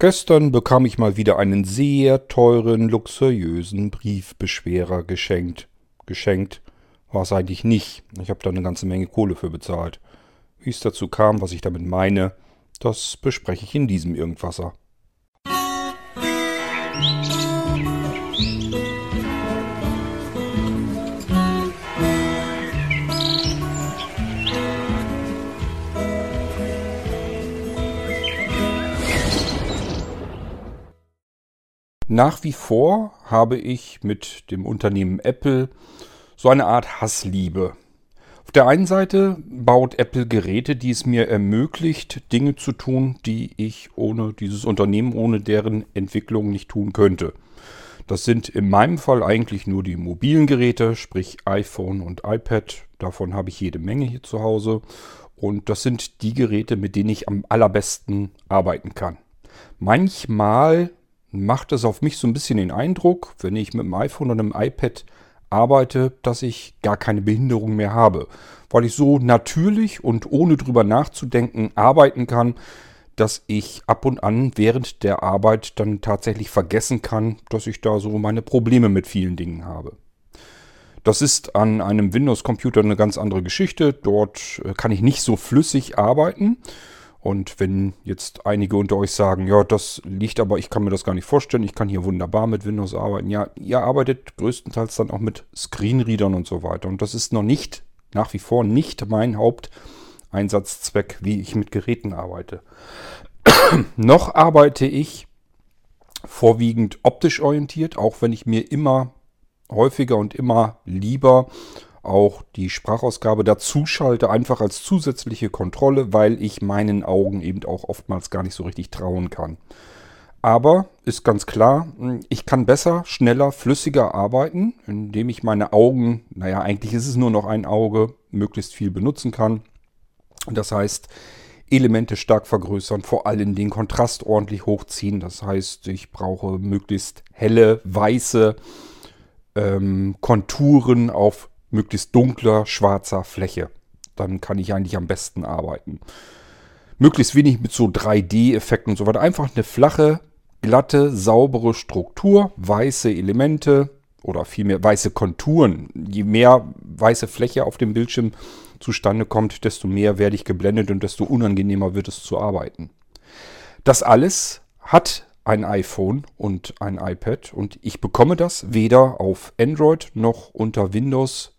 Gestern bekam ich mal wieder einen sehr teuren, luxuriösen Briefbeschwerer geschenkt. Geschenkt war es eigentlich nicht. Ich habe da eine ganze Menge Kohle für bezahlt. Wie es dazu kam, was ich damit meine, das bespreche ich in diesem Irgendwasser. Nach wie vor habe ich mit dem Unternehmen Apple so eine Art Hassliebe. Auf der einen Seite baut Apple Geräte, die es mir ermöglicht, Dinge zu tun, die ich ohne dieses Unternehmen, ohne deren Entwicklung nicht tun könnte. Das sind in meinem Fall eigentlich nur die mobilen Geräte, sprich iPhone und iPad. Davon habe ich jede Menge hier zu Hause. Und das sind die Geräte, mit denen ich am allerbesten arbeiten kann. Manchmal macht es auf mich so ein bisschen den Eindruck, wenn ich mit dem iPhone und einem iPad arbeite, dass ich gar keine Behinderung mehr habe, weil ich so natürlich und ohne drüber nachzudenken arbeiten kann, dass ich ab und an während der Arbeit dann tatsächlich vergessen kann, dass ich da so meine Probleme mit vielen Dingen habe. Das ist an einem Windows-Computer eine ganz andere Geschichte. Dort äh, kann ich nicht so flüssig arbeiten. Und wenn jetzt einige unter euch sagen, ja, das liegt aber, ich kann mir das gar nicht vorstellen, ich kann hier wunderbar mit Windows arbeiten. Ja, ihr arbeitet größtenteils dann auch mit Screenreadern und so weiter. Und das ist noch nicht, nach wie vor nicht mein Haupteinsatzzweck, wie ich mit Geräten arbeite. noch arbeite ich vorwiegend optisch orientiert, auch wenn ich mir immer häufiger und immer lieber auch die Sprachausgabe dazu schalte, einfach als zusätzliche Kontrolle, weil ich meinen Augen eben auch oftmals gar nicht so richtig trauen kann. Aber ist ganz klar, ich kann besser, schneller, flüssiger arbeiten, indem ich meine Augen, naja, eigentlich ist es nur noch ein Auge, möglichst viel benutzen kann. Das heißt, Elemente stark vergrößern, vor allem den Kontrast ordentlich hochziehen. Das heißt, ich brauche möglichst helle, weiße ähm, Konturen auf möglichst dunkler, schwarzer Fläche. Dann kann ich eigentlich am besten arbeiten. Möglichst wenig mit so 3D-Effekten und so weiter. Einfach eine flache, glatte, saubere Struktur, weiße Elemente oder vielmehr weiße Konturen. Je mehr weiße Fläche auf dem Bildschirm zustande kommt, desto mehr werde ich geblendet und desto unangenehmer wird es zu arbeiten. Das alles hat ein iPhone und ein iPad und ich bekomme das weder auf Android noch unter Windows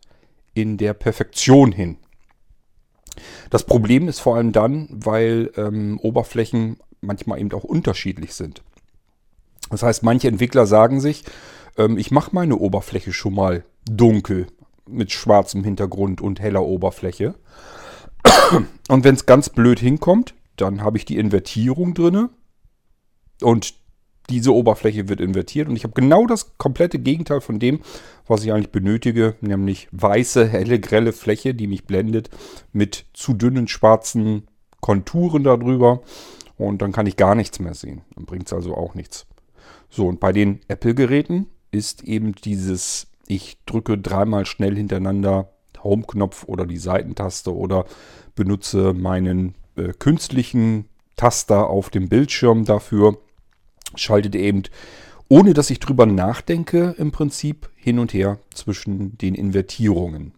in der Perfektion hin. Das Problem ist vor allem dann, weil ähm, Oberflächen manchmal eben auch unterschiedlich sind. Das heißt, manche Entwickler sagen sich, ähm, ich mache meine Oberfläche schon mal dunkel mit schwarzem Hintergrund und heller Oberfläche. Und wenn es ganz blöd hinkommt, dann habe ich die Invertierung drinne und diese Oberfläche wird invertiert und ich habe genau das komplette Gegenteil von dem, was ich eigentlich benötige, nämlich weiße, helle, grelle Fläche, die mich blendet, mit zu dünnen schwarzen Konturen darüber und dann kann ich gar nichts mehr sehen. Dann bringt es also auch nichts. So, und bei den Apple-Geräten ist eben dieses, ich drücke dreimal schnell hintereinander Home-Knopf oder die Seitentaste oder benutze meinen äh, künstlichen Taster auf dem Bildschirm dafür schaltet eben, ohne dass ich drüber nachdenke, im Prinzip hin und her zwischen den Invertierungen.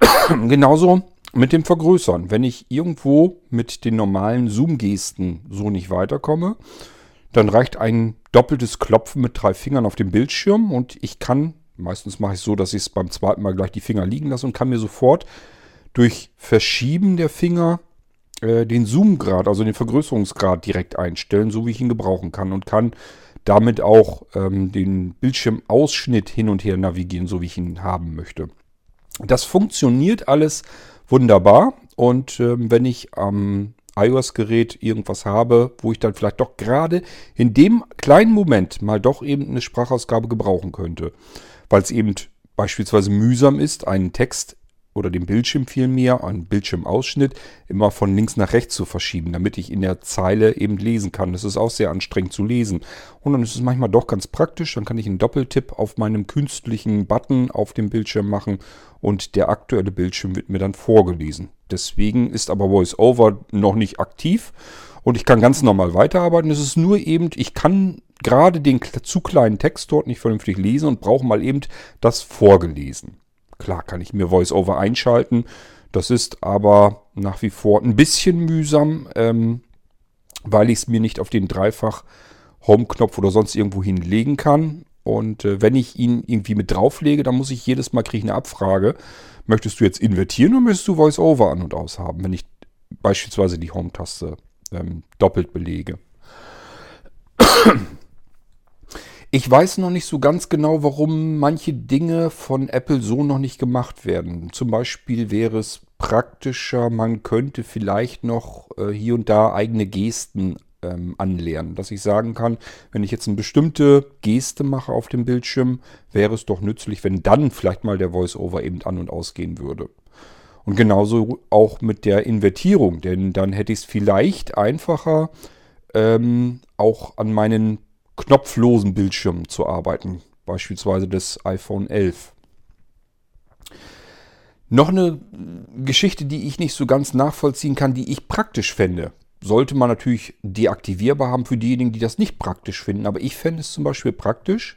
Genauso mit dem Vergrößern. Wenn ich irgendwo mit den normalen Zoom-Gesten so nicht weiterkomme, dann reicht ein doppeltes Klopfen mit drei Fingern auf dem Bildschirm und ich kann, meistens mache ich es so, dass ich es beim zweiten Mal gleich die Finger liegen lasse und kann mir sofort durch Verschieben der Finger äh, den Zoom-Grad, also den Vergrößerungsgrad direkt einstellen, so wie ich ihn gebrauchen kann und kann damit auch ähm, den Bildschirmausschnitt hin und her navigieren, so wie ich ihn haben möchte. Das funktioniert alles wunderbar und ähm, wenn ich am iOS-Gerät irgendwas habe, wo ich dann vielleicht doch gerade in dem kleinen Moment mal doch eben eine Sprachausgabe gebrauchen könnte, weil es eben beispielsweise mühsam ist, einen Text oder den Bildschirm vielmehr, einen Bildschirmausschnitt, immer von links nach rechts zu verschieben, damit ich in der Zeile eben lesen kann. Das ist auch sehr anstrengend zu lesen. Und dann ist es manchmal doch ganz praktisch. Dann kann ich einen Doppeltipp auf meinem künstlichen Button auf dem Bildschirm machen und der aktuelle Bildschirm wird mir dann vorgelesen. Deswegen ist aber VoiceOver noch nicht aktiv. und ich kann ganz normal weiterarbeiten. Es ist nur eben, ich kann gerade den zu kleinen Text dort nicht vernünftig lesen und brauche mal eben das vorgelesen. Klar kann ich mir VoiceOver einschalten. Das ist aber nach wie vor ein bisschen mühsam, ähm, weil ich es mir nicht auf den Dreifach Home-Knopf oder sonst irgendwo hinlegen kann. Und äh, wenn ich ihn irgendwie mit drauflege, dann muss ich jedes Mal kriege eine Abfrage. Möchtest du jetzt invertieren oder möchtest du VoiceOver an und aus haben, wenn ich beispielsweise die Home-Taste ähm, doppelt belege? Ich weiß noch nicht so ganz genau, warum manche Dinge von Apple so noch nicht gemacht werden. Zum Beispiel wäre es praktischer, man könnte vielleicht noch äh, hier und da eigene Gesten ähm, anlernen. Dass ich sagen kann, wenn ich jetzt eine bestimmte Geste mache auf dem Bildschirm, wäre es doch nützlich, wenn dann vielleicht mal der VoiceOver eben an und ausgehen würde. Und genauso auch mit der Invertierung, denn dann hätte ich es vielleicht einfacher, ähm, auch an meinen knopflosen Bildschirmen zu arbeiten, beispielsweise des iPhone 11. Noch eine Geschichte, die ich nicht so ganz nachvollziehen kann, die ich praktisch fände sollte man natürlich deaktivierbar haben für diejenigen, die das nicht praktisch finden. Aber ich fände es zum Beispiel praktisch.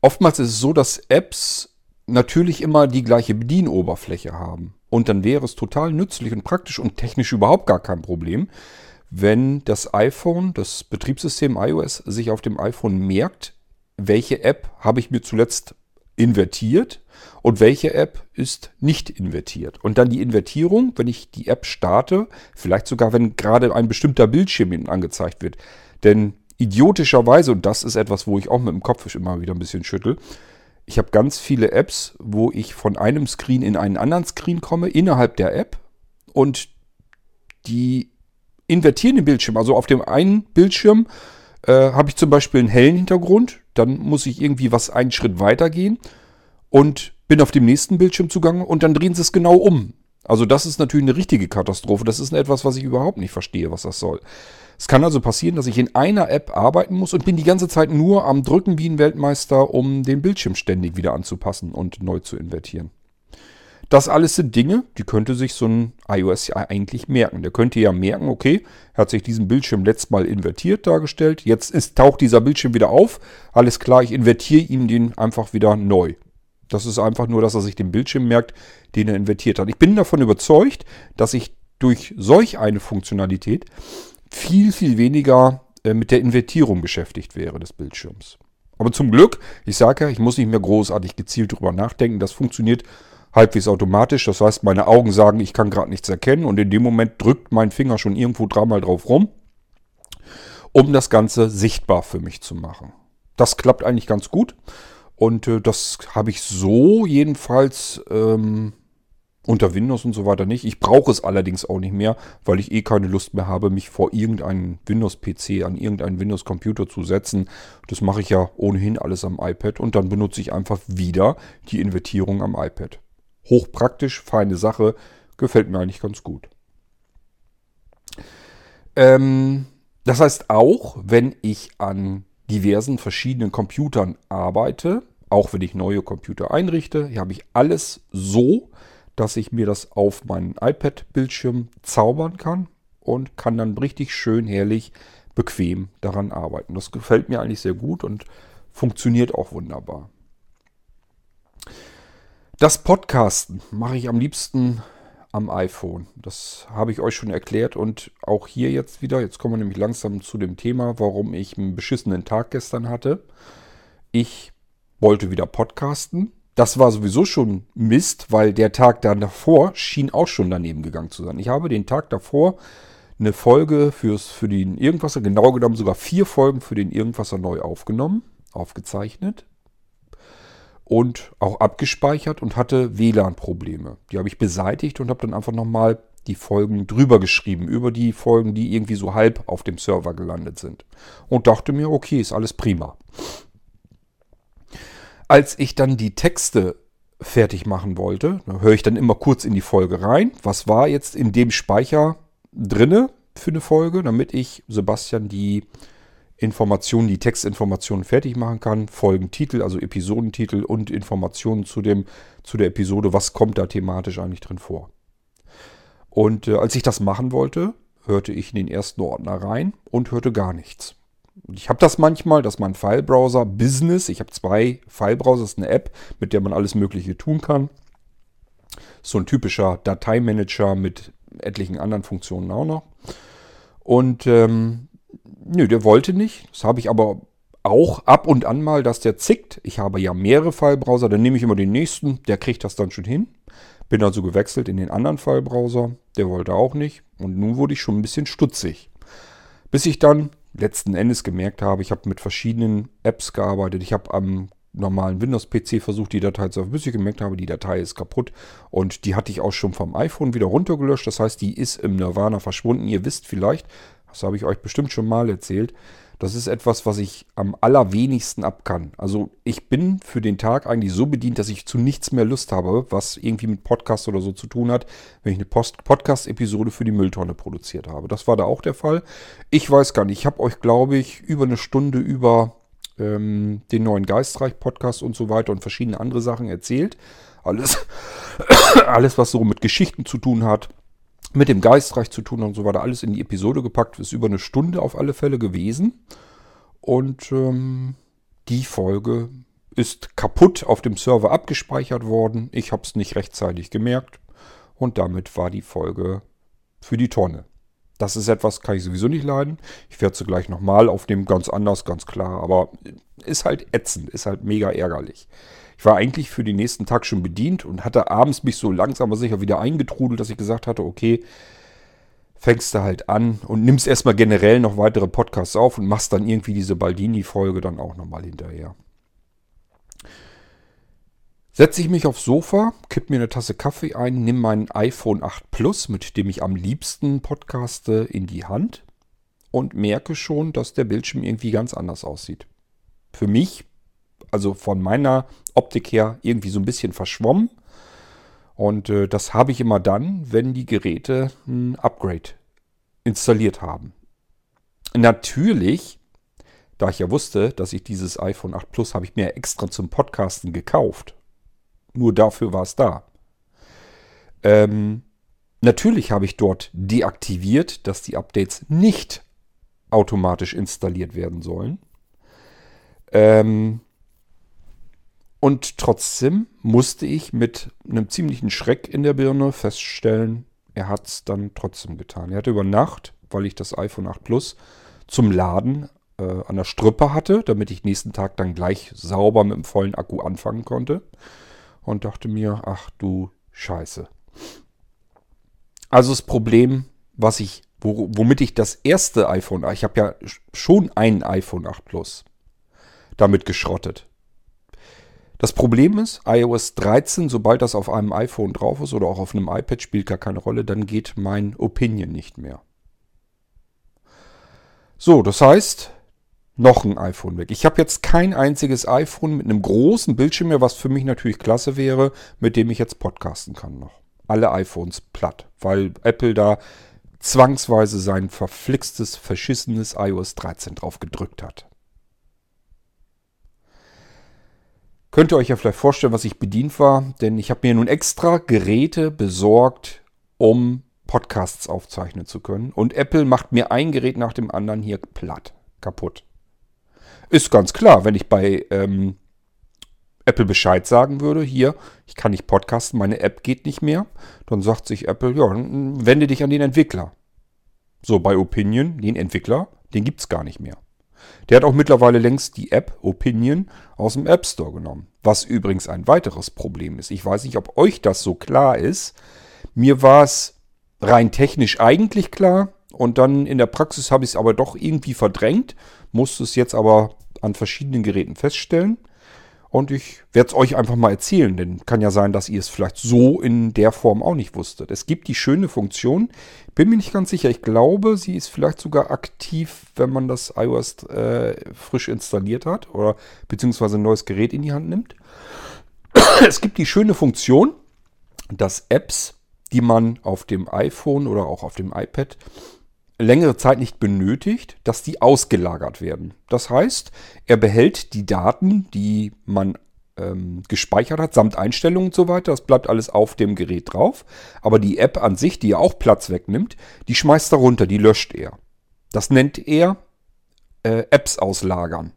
Oftmals ist es so, dass Apps natürlich immer die gleiche Bedienoberfläche haben. Und dann wäre es total nützlich und praktisch und technisch überhaupt gar kein Problem, wenn das iPhone, das Betriebssystem iOS, sich auf dem iPhone merkt, welche App habe ich mir zuletzt invertiert und welche App ist nicht invertiert. Und dann die Invertierung, wenn ich die App starte, vielleicht sogar, wenn gerade ein bestimmter Bildschirm angezeigt wird. Denn idiotischerweise, und das ist etwas, wo ich auch mit dem Kopf immer wieder ein bisschen schüttel, ich habe ganz viele Apps, wo ich von einem Screen in einen anderen Screen komme, innerhalb der App und die invertieren den Bildschirm. Also auf dem einen Bildschirm äh, habe ich zum Beispiel einen hellen Hintergrund, dann muss ich irgendwie was einen Schritt weiter gehen und bin auf dem nächsten Bildschirm zugange und dann drehen sie es genau um. Also das ist natürlich eine richtige Katastrophe. Das ist etwas, was ich überhaupt nicht verstehe, was das soll. Es kann also passieren, dass ich in einer App arbeiten muss und bin die ganze Zeit nur am Drücken wie ein Weltmeister, um den Bildschirm ständig wieder anzupassen und neu zu invertieren. Das alles sind Dinge, die könnte sich so ein iOS ja eigentlich merken. Der könnte ja merken, okay, er hat sich diesen Bildschirm letztes Mal invertiert dargestellt. Jetzt ist, taucht dieser Bildschirm wieder auf. Alles klar, ich invertiere ihm den einfach wieder neu. Das ist einfach nur, dass er sich den Bildschirm merkt, den er invertiert hat. Ich bin davon überzeugt, dass ich durch solch eine Funktionalität viel, viel weniger äh, mit der Invertierung beschäftigt wäre des Bildschirms. Aber zum Glück, ich sage ja, ich muss nicht mehr großartig gezielt drüber nachdenken. Das funktioniert halbwegs automatisch. Das heißt, meine Augen sagen, ich kann gerade nichts erkennen und in dem Moment drückt mein Finger schon irgendwo dreimal drauf rum, um das Ganze sichtbar für mich zu machen. Das klappt eigentlich ganz gut und äh, das habe ich so jedenfalls ähm, unter Windows und so weiter nicht. Ich brauche es allerdings auch nicht mehr, weil ich eh keine Lust mehr habe, mich vor irgendeinen Windows-PC, an irgendeinen Windows-Computer zu setzen. Das mache ich ja ohnehin alles am iPad und dann benutze ich einfach wieder die Invertierung am iPad hochpraktisch, feine Sache, gefällt mir eigentlich ganz gut. Ähm, das heißt auch, wenn ich an diversen verschiedenen Computern arbeite, auch wenn ich neue Computer einrichte, hier habe ich alles so, dass ich mir das auf meinen iPad-Bildschirm zaubern kann und kann dann richtig schön, herrlich, bequem daran arbeiten. Das gefällt mir eigentlich sehr gut und funktioniert auch wunderbar. Das Podcasten mache ich am liebsten am iPhone. Das habe ich euch schon erklärt und auch hier jetzt wieder. Jetzt kommen wir nämlich langsam zu dem Thema, warum ich einen beschissenen Tag gestern hatte. Ich wollte wieder podcasten. Das war sowieso schon Mist, weil der Tag davor schien auch schon daneben gegangen zu sein. Ich habe den Tag davor eine Folge fürs, für den Irgendwasser, genau genommen sogar vier Folgen für den Irgendwasser neu aufgenommen, aufgezeichnet und auch abgespeichert und hatte WLAN-Probleme. Die habe ich beseitigt und habe dann einfach nochmal die Folgen drüber geschrieben, über die Folgen, die irgendwie so halb auf dem Server gelandet sind. Und dachte mir, okay, ist alles prima. Als ich dann die Texte fertig machen wollte, höre ich dann immer kurz in die Folge rein. Was war jetzt in dem Speicher drinne für eine Folge, damit ich Sebastian die Informationen, die Textinformationen fertig machen kann, Folgentitel, also Episodentitel und Informationen zu, dem, zu der Episode, was kommt da thematisch eigentlich drin vor. Und äh, als ich das machen wollte, hörte ich in den ersten Ordner rein und hörte gar nichts. Ich habe das manchmal, dass mein Filebrowser Business, ich habe zwei Filebrowser, das ist eine App, mit der man alles Mögliche tun kann. So ein typischer Dateimanager mit etlichen anderen Funktionen auch noch. Und ähm, nö, der wollte nicht. Das habe ich aber auch ab und an mal, dass der zickt. Ich habe ja mehrere Filebrowser, dann nehme ich immer den nächsten, der kriegt das dann schon hin. Bin also gewechselt in den anderen Filebrowser, der wollte auch nicht. Und nun wurde ich schon ein bisschen stutzig. Bis ich dann letzten Endes gemerkt habe, ich habe mit verschiedenen Apps gearbeitet. Ich habe am normalen Windows-PC versucht, die Datei zu öffnen, bis ich gemerkt habe, die Datei ist kaputt. Und die hatte ich auch schon vom iPhone wieder runtergelöscht. Das heißt, die ist im Nirvana verschwunden. Ihr wisst vielleicht, das habe ich euch bestimmt schon mal erzählt, das ist etwas, was ich am allerwenigsten ab kann. Also ich bin für den Tag eigentlich so bedient, dass ich zu nichts mehr Lust habe, was irgendwie mit Podcast oder so zu tun hat, wenn ich eine Podcast-Episode für die Mülltonne produziert habe. Das war da auch der Fall. Ich weiß gar nicht, ich habe euch, glaube ich, über eine Stunde über ähm, den neuen Geistreich-Podcast und so weiter und verschiedene andere Sachen erzählt. Alles, alles, was so mit Geschichten zu tun hat mit dem Geistreich zu tun und so weiter, alles in die Episode gepackt. Ist über eine Stunde auf alle Fälle gewesen. Und ähm, die Folge ist kaputt auf dem Server abgespeichert worden. Ich habe es nicht rechtzeitig gemerkt. Und damit war die Folge für die Tonne. Das ist etwas, kann ich sowieso nicht leiden. Ich werde sie gleich nochmal aufnehmen, ganz anders, ganz klar. Aber ist halt ätzend, ist halt mega ärgerlich. Ich war eigentlich für den nächsten Tag schon bedient und hatte abends mich so langsam aber sicher wieder eingetrudelt, dass ich gesagt hatte, okay, fängst du halt an und nimmst erstmal generell noch weitere Podcasts auf und machst dann irgendwie diese Baldini-Folge dann auch nochmal hinterher. Setze ich mich aufs Sofa, kipp mir eine Tasse Kaffee ein, nimm mein iPhone 8 Plus, mit dem ich am liebsten podcaste, in die Hand und merke schon, dass der Bildschirm irgendwie ganz anders aussieht. Für mich also von meiner Optik her irgendwie so ein bisschen verschwommen. Und äh, das habe ich immer dann, wenn die Geräte ein Upgrade installiert haben. Natürlich, da ich ja wusste, dass ich dieses iPhone 8 Plus habe ich mir extra zum Podcasten gekauft. Nur dafür war es da. Ähm, natürlich habe ich dort deaktiviert, dass die Updates nicht automatisch installiert werden sollen. Ähm, und trotzdem musste ich mit einem ziemlichen Schreck in der Birne feststellen, er hat es dann trotzdem getan. Er hatte über Nacht, weil ich das iPhone 8 Plus zum Laden äh, an der Strippe hatte, damit ich nächsten Tag dann gleich sauber mit dem vollen Akku anfangen konnte. Und dachte mir, ach du Scheiße. Also das Problem, was ich, womit ich das erste iPhone, ich habe ja schon ein iPhone 8 Plus damit geschrottet. Das Problem ist, iOS 13, sobald das auf einem iPhone drauf ist oder auch auf einem iPad, spielt gar keine Rolle, dann geht mein Opinion nicht mehr. So, das heißt, noch ein iPhone weg. Ich habe jetzt kein einziges iPhone mit einem großen Bildschirm mehr, was für mich natürlich klasse wäre, mit dem ich jetzt podcasten kann noch. Alle iPhones platt, weil Apple da zwangsweise sein verflixtes, verschissenes iOS 13 drauf gedrückt hat. Könnt ihr euch ja vielleicht vorstellen, was ich bedient war, denn ich habe mir nun extra Geräte besorgt, um Podcasts aufzeichnen zu können. Und Apple macht mir ein Gerät nach dem anderen hier platt, kaputt. Ist ganz klar, wenn ich bei ähm, Apple Bescheid sagen würde, hier, ich kann nicht podcasten, meine App geht nicht mehr, dann sagt sich Apple, ja, wende dich an den Entwickler. So, bei Opinion, den Entwickler, den gibt es gar nicht mehr. Der hat auch mittlerweile längst die App Opinion aus dem App Store genommen. Was übrigens ein weiteres Problem ist. Ich weiß nicht, ob euch das so klar ist. Mir war es rein technisch eigentlich klar und dann in der Praxis habe ich es aber doch irgendwie verdrängt, musste es jetzt aber an verschiedenen Geräten feststellen. Und ich werde es euch einfach mal erzählen, denn kann ja sein, dass ihr es vielleicht so in der Form auch nicht wusstet. Es gibt die schöne Funktion, bin mir nicht ganz sicher, ich glaube, sie ist vielleicht sogar aktiv, wenn man das iOS äh, frisch installiert hat oder beziehungsweise ein neues Gerät in die Hand nimmt. Es gibt die schöne Funktion, dass Apps, die man auf dem iPhone oder auch auf dem iPad längere Zeit nicht benötigt, dass die ausgelagert werden. Das heißt, er behält die Daten, die man ähm, gespeichert hat, samt Einstellungen und so weiter. Das bleibt alles auf dem Gerät drauf. Aber die App an sich, die ja auch Platz wegnimmt, die schmeißt er runter, die löscht er. Das nennt er äh, Apps auslagern.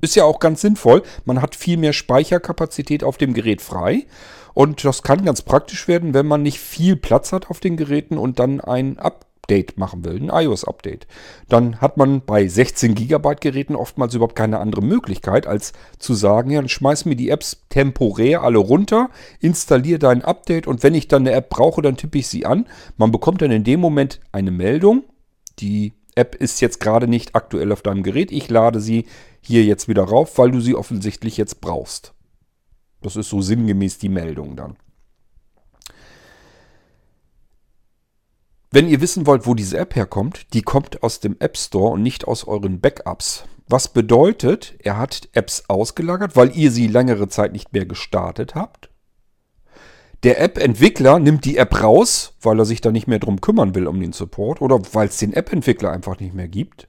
Ist ja auch ganz sinnvoll. Man hat viel mehr Speicherkapazität auf dem Gerät frei. Und das kann ganz praktisch werden, wenn man nicht viel Platz hat auf den Geräten und dann ein Update Update machen will, ein iOS-Update, dann hat man bei 16 GB Geräten oftmals überhaupt keine andere Möglichkeit, als zu sagen, ja, dann schmeiß mir die Apps temporär alle runter, installiere dein Update und wenn ich dann eine App brauche, dann tippe ich sie an. Man bekommt dann in dem Moment eine Meldung, die App ist jetzt gerade nicht aktuell auf deinem Gerät, ich lade sie hier jetzt wieder rauf, weil du sie offensichtlich jetzt brauchst. Das ist so sinngemäß die Meldung dann. Wenn ihr wissen wollt, wo diese App herkommt, die kommt aus dem App Store und nicht aus euren Backups. Was bedeutet, er hat Apps ausgelagert, weil ihr sie längere Zeit nicht mehr gestartet habt. Der App-Entwickler nimmt die App raus, weil er sich da nicht mehr drum kümmern will um den Support oder weil es den App-Entwickler einfach nicht mehr gibt.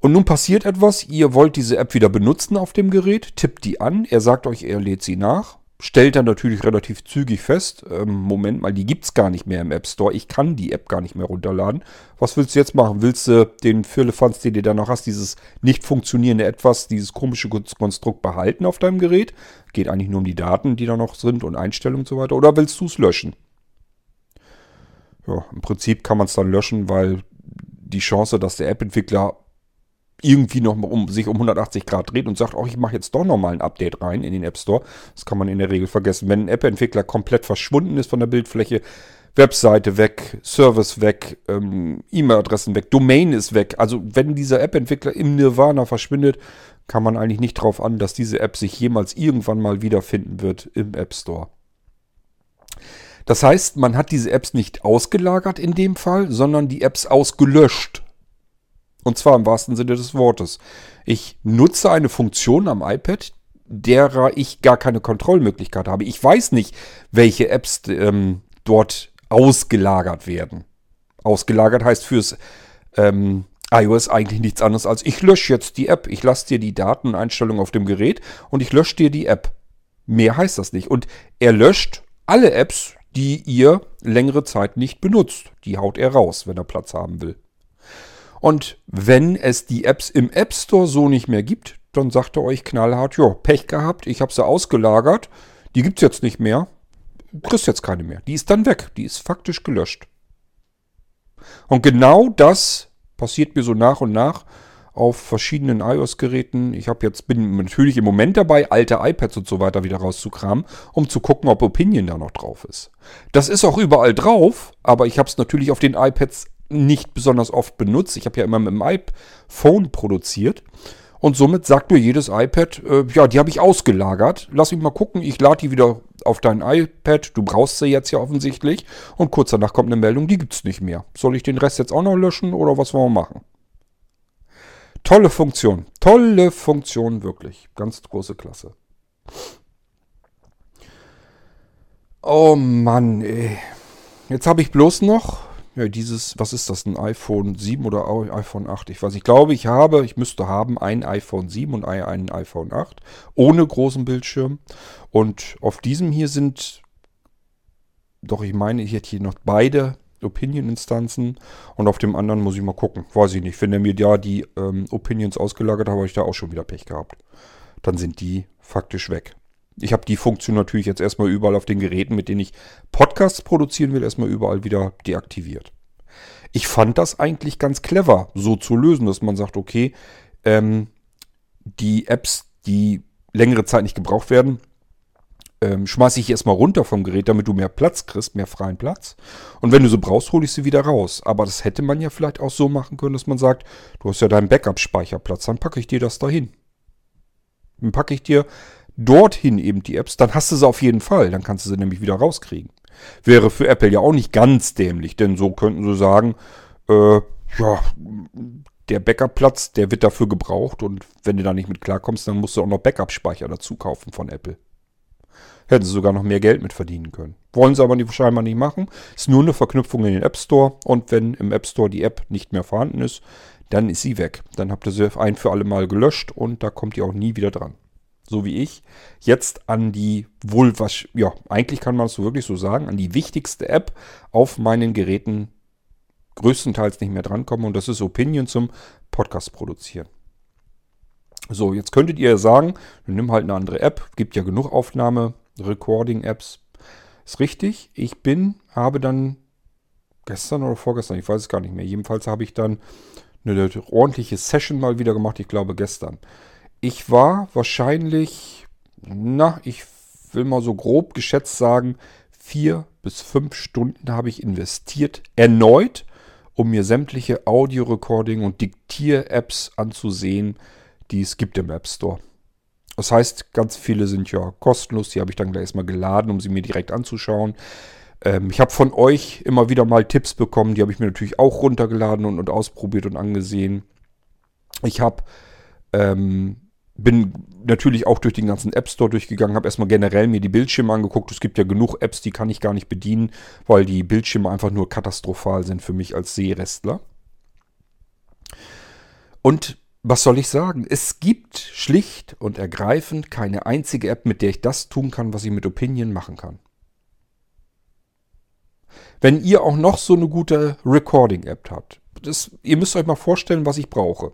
Und nun passiert etwas, ihr wollt diese App wieder benutzen auf dem Gerät, tippt die an, er sagt euch, er lädt sie nach stellt dann natürlich relativ zügig fest, ähm, Moment mal, die gibt es gar nicht mehr im App Store. Ich kann die App gar nicht mehr runterladen. Was willst du jetzt machen? Willst du den Firlefanz, den du da noch hast, dieses nicht funktionierende Etwas, dieses komische Konstrukt behalten auf deinem Gerät? Geht eigentlich nur um die Daten, die da noch sind und Einstellungen und so weiter. Oder willst du es löschen? Ja, im Prinzip kann man es dann löschen, weil die Chance, dass der App-Entwickler irgendwie noch um, sich um 180 Grad dreht und sagt, oh, ich mache jetzt doch nochmal ein Update rein in den App Store. Das kann man in der Regel vergessen. Wenn ein App-Entwickler komplett verschwunden ist von der Bildfläche, Webseite weg, Service weg, ähm, E-Mail-Adressen weg, Domain ist weg. Also wenn dieser App-Entwickler im Nirvana verschwindet, kann man eigentlich nicht darauf an, dass diese App sich jemals irgendwann mal wiederfinden wird im App Store. Das heißt, man hat diese Apps nicht ausgelagert in dem Fall, sondern die Apps ausgelöscht. Und zwar im wahrsten Sinne des Wortes. Ich nutze eine Funktion am iPad, derer ich gar keine Kontrollmöglichkeit habe. Ich weiß nicht, welche Apps ähm, dort ausgelagert werden. Ausgelagert heißt fürs ähm, iOS eigentlich nichts anderes als ich lösche jetzt die App. Ich lasse dir die Dateneinstellung auf dem Gerät und ich lösche dir die App. Mehr heißt das nicht. Und er löscht alle Apps, die ihr längere Zeit nicht benutzt. Die haut er raus, wenn er Platz haben will. Und wenn es die Apps im App Store so nicht mehr gibt, dann sagt er euch knallhart, ja, Pech gehabt, ich habe sie ausgelagert, die gibt es jetzt nicht mehr, kriegst jetzt keine mehr. Die ist dann weg, die ist faktisch gelöscht. Und genau das passiert mir so nach und nach auf verschiedenen iOS-Geräten. Ich habe jetzt bin natürlich im Moment dabei, alte iPads und so weiter wieder rauszukramen, um zu gucken, ob Opinion da noch drauf ist. Das ist auch überall drauf, aber ich habe es natürlich auf den iPads nicht besonders oft benutze. Ich habe ja immer mit dem iPhone produziert. Und somit sagt mir jedes iPad, äh, ja, die habe ich ausgelagert. Lass mich mal gucken, ich lade die wieder auf dein iPad. Du brauchst sie jetzt ja offensichtlich. Und kurz danach kommt eine Meldung, die gibt es nicht mehr. Soll ich den Rest jetzt auch noch löschen oder was wollen wir machen? Tolle Funktion. Tolle Funktion, wirklich. Ganz große Klasse. Oh Mann, ey. Jetzt habe ich bloß noch ja, dieses, was ist das, ein iPhone 7 oder iPhone 8? Ich weiß, ich glaube, ich habe, ich müsste haben, ein iPhone 7 und ein iPhone 8 ohne großen Bildschirm. Und auf diesem hier sind, doch ich meine, ich hätte hier noch beide Opinion-Instanzen und auf dem anderen muss ich mal gucken. Weiß ich nicht. Wenn er mir da die ähm, Opinions ausgelagert hat, habe ich da auch schon wieder Pech gehabt. Dann sind die faktisch weg. Ich habe die Funktion natürlich jetzt erstmal überall auf den Geräten, mit denen ich Podcasts produzieren will, erstmal überall wieder deaktiviert. Ich fand das eigentlich ganz clever, so zu lösen, dass man sagt, okay, ähm, die Apps, die längere Zeit nicht gebraucht werden, ähm, schmeiße ich erstmal runter vom Gerät, damit du mehr Platz kriegst, mehr freien Platz. Und wenn du sie brauchst, hole ich sie wieder raus. Aber das hätte man ja vielleicht auch so machen können, dass man sagt, du hast ja deinen Backup-Speicherplatz, dann packe ich dir das dahin. Dann packe ich dir dorthin eben die Apps, dann hast du sie auf jeden Fall. Dann kannst du sie nämlich wieder rauskriegen. Wäre für Apple ja auch nicht ganz dämlich, denn so könnten sie sagen, äh, ja, der Backup-Platz, der wird dafür gebraucht und wenn du da nicht mit klarkommst, dann musst du auch noch Backup-Speicher dazu kaufen von Apple. Hätten sie sogar noch mehr Geld mit verdienen können. Wollen sie aber nicht, scheinbar nicht machen. Ist nur eine Verknüpfung in den App Store und wenn im App Store die App nicht mehr vorhanden ist, dann ist sie weg. Dann habt ihr sie ein für alle Mal gelöscht und da kommt ihr auch nie wieder dran. So wie ich, jetzt an die wohl was, ja, eigentlich kann man es so wirklich so sagen, an die wichtigste App auf meinen Geräten größtenteils nicht mehr drankommen und das ist Opinion zum Podcast produzieren. So, jetzt könntet ihr sagen, nimm halt eine andere App, gibt ja genug Aufnahme, Recording-Apps. Ist richtig, ich bin, habe dann gestern oder vorgestern, ich weiß es gar nicht mehr, jedenfalls habe ich dann eine ordentliche Session mal wieder gemacht, ich glaube gestern. Ich war wahrscheinlich, na, ich will mal so grob geschätzt sagen, vier bis fünf Stunden habe ich investiert, erneut, um mir sämtliche Audio-Recording- und Diktier-Apps anzusehen, die es gibt im App Store. Das heißt, ganz viele sind ja kostenlos, die habe ich dann gleich erstmal geladen, um sie mir direkt anzuschauen. Ähm, ich habe von euch immer wieder mal Tipps bekommen, die habe ich mir natürlich auch runtergeladen und, und ausprobiert und angesehen. Ich habe ähm, bin natürlich auch durch den ganzen App Store durchgegangen, habe erstmal generell mir die Bildschirme angeguckt. Es gibt ja genug Apps, die kann ich gar nicht bedienen, weil die Bildschirme einfach nur katastrophal sind für mich als Seerestler. Und was soll ich sagen? Es gibt schlicht und ergreifend keine einzige App, mit der ich das tun kann, was ich mit Opinion machen kann. Wenn ihr auch noch so eine gute Recording-App habt, das, ihr müsst euch mal vorstellen, was ich brauche.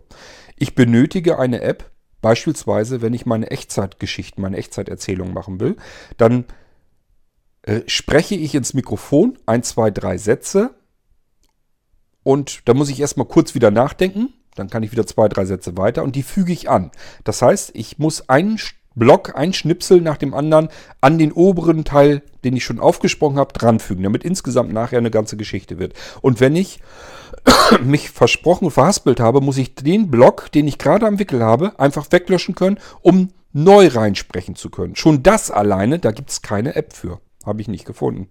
Ich benötige eine App, beispielsweise, wenn ich meine Echtzeitgeschichten, meine Echtzeiterzählung machen will, dann äh, spreche ich ins Mikrofon ein, zwei, drei Sätze und da muss ich erstmal kurz wieder nachdenken dann kann ich wieder zwei, drei Sätze weiter und die füge ich an. Das heißt, ich muss einen Block, ein Schnipsel nach dem anderen an den oberen Teil, den ich schon aufgesprochen habe, dranfügen, damit insgesamt nachher eine ganze Geschichte wird. Und wenn ich mich versprochen und verhaspelt habe, muss ich den Block, den ich gerade am Wickel habe, einfach weglöschen können, um neu reinsprechen zu können. Schon das alleine, da gibt es keine App für. Habe ich nicht gefunden.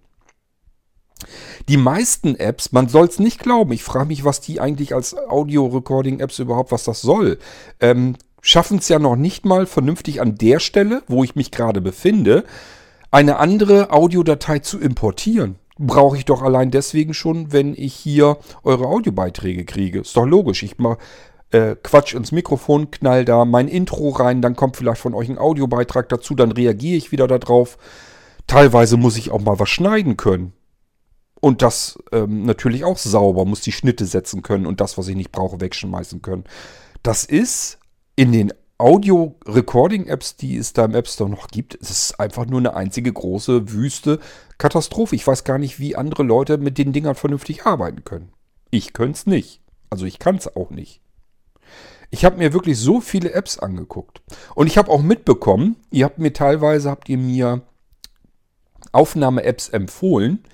Die meisten Apps, man soll es nicht glauben, ich frage mich, was die eigentlich als Audio-Recording-Apps überhaupt, was das soll, ähm, schaffen es ja noch nicht mal vernünftig an der Stelle, wo ich mich gerade befinde, eine andere Audiodatei zu importieren. Brauche ich doch allein deswegen schon, wenn ich hier eure Audiobeiträge kriege. Ist doch logisch. Ich mache äh, Quatsch ins Mikrofon, knall da mein Intro rein, dann kommt vielleicht von euch ein Audiobeitrag dazu, dann reagiere ich wieder darauf. Teilweise muss ich auch mal was schneiden können. Und das ähm, natürlich auch sauber, muss die Schnitte setzen können und das, was ich nicht brauche, wegschmeißen können. Das ist in den Audio-Recording-Apps, die es da im App Store noch gibt, es ist einfach nur eine einzige große, wüste Katastrophe. Ich weiß gar nicht, wie andere Leute mit den Dingern vernünftig arbeiten können. Ich könnte es nicht. Also ich kann es auch nicht. Ich habe mir wirklich so viele Apps angeguckt. Und ich habe auch mitbekommen, ihr habt mir teilweise, habt ihr mir Aufnahme-Apps empfohlen,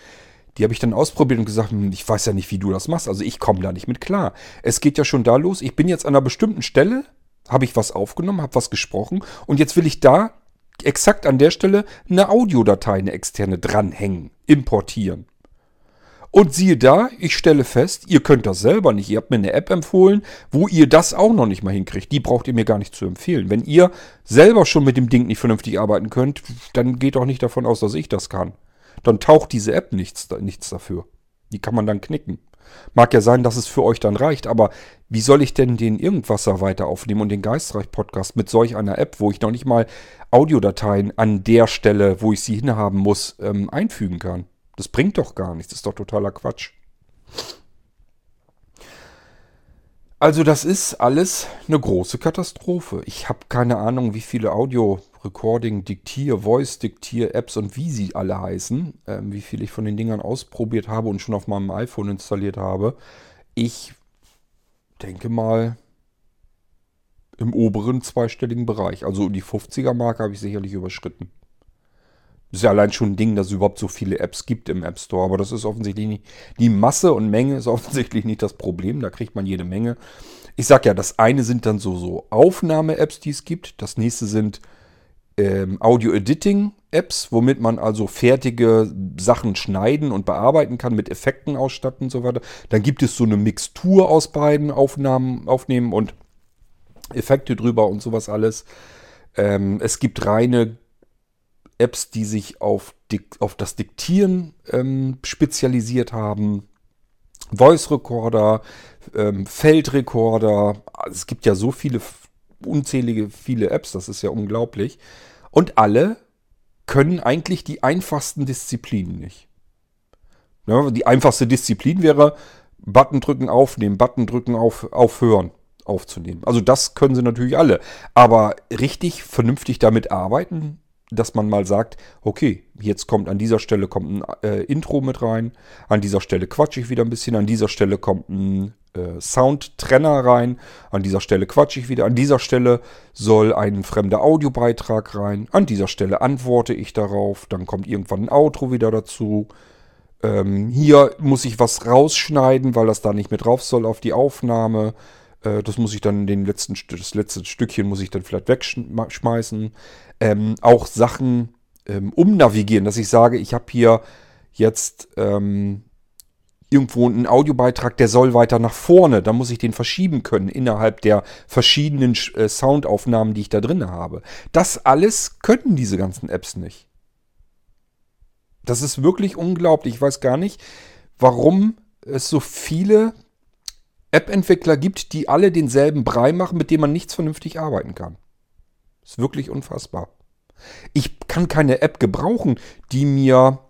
die habe ich dann ausprobiert und gesagt, hm, ich weiß ja nicht, wie du das machst. Also ich komme da nicht mit klar. Es geht ja schon da los. Ich bin jetzt an einer bestimmten Stelle, habe ich was aufgenommen, habe was gesprochen und jetzt will ich da exakt an der Stelle eine Audiodatei, eine externe dranhängen, importieren. Und siehe da, ich stelle fest, ihr könnt das selber nicht. Ihr habt mir eine App empfohlen, wo ihr das auch noch nicht mal hinkriegt. Die braucht ihr mir gar nicht zu empfehlen. Wenn ihr selber schon mit dem Ding nicht vernünftig arbeiten könnt, dann geht auch nicht davon aus, dass ich das kann dann taucht diese App nichts, nichts dafür. Die kann man dann knicken. Mag ja sein, dass es für euch dann reicht, aber wie soll ich denn den Irgendwasser weiter aufnehmen und den Geistreich-Podcast mit solch einer App, wo ich noch nicht mal Audiodateien an der Stelle, wo ich sie hinhaben muss, ähm, einfügen kann? Das bringt doch gar nichts, das ist doch totaler Quatsch. Also das ist alles eine große Katastrophe. Ich habe keine Ahnung, wie viele Audio Recording, Diktier, Voice Diktier, Apps und wie sie alle heißen, äh, wie viel ich von den Dingern ausprobiert habe und schon auf meinem iPhone installiert habe. Ich denke mal im oberen zweistelligen Bereich. Also die 50er Marke habe ich sicherlich überschritten. Ist ja allein schon ein Ding, dass es überhaupt so viele Apps gibt im App Store. Aber das ist offensichtlich nicht. Die Masse und Menge ist offensichtlich nicht das Problem. Da kriegt man jede Menge. Ich sag ja, das eine sind dann so, so Aufnahme-Apps, die es gibt. Das nächste sind ähm, Audio-Editing-Apps, womit man also fertige Sachen schneiden und bearbeiten kann, mit Effekten ausstatten und so weiter. Dann gibt es so eine Mixtur aus beiden Aufnahmen, Aufnehmen und Effekte drüber und sowas alles. Ähm, es gibt reine Apps, die sich auf, auf das Diktieren ähm, spezialisiert haben. Voice Recorder, ähm, Feldrecorder. Es gibt ja so viele unzählige viele Apps, das ist ja unglaublich. Und alle können eigentlich die einfachsten Disziplinen nicht. Ja, die einfachste Disziplin wäre Button drücken, aufnehmen, Button drücken, auf, aufhören, aufzunehmen. Also das können sie natürlich alle. Aber richtig vernünftig damit arbeiten, dass man mal sagt, okay, jetzt kommt an dieser Stelle kommt ein äh, Intro mit rein, an dieser Stelle quatsche ich wieder ein bisschen, an dieser Stelle kommt ein äh, Soundtrenner rein, an dieser Stelle quatsche ich wieder, an dieser Stelle soll ein fremder Audiobeitrag rein, an dieser Stelle antworte ich darauf, dann kommt irgendwann ein Outro wieder dazu. Ähm, hier muss ich was rausschneiden, weil das da nicht mehr drauf soll auf die Aufnahme. Äh, das muss ich dann den letzten, das letzte Stückchen muss ich dann vielleicht wegschmeißen. Ähm, auch Sachen ähm, umnavigieren, dass ich sage, ich habe hier jetzt ähm, irgendwo einen Audiobeitrag, der soll weiter nach vorne. Da muss ich den verschieben können innerhalb der verschiedenen äh, Soundaufnahmen, die ich da drin habe. Das alles können diese ganzen Apps nicht. Das ist wirklich unglaublich. Ich weiß gar nicht, warum es so viele App-Entwickler gibt, die alle denselben Brei machen, mit dem man nichts vernünftig arbeiten kann. Ist wirklich unfassbar. Ich kann keine App gebrauchen, die mir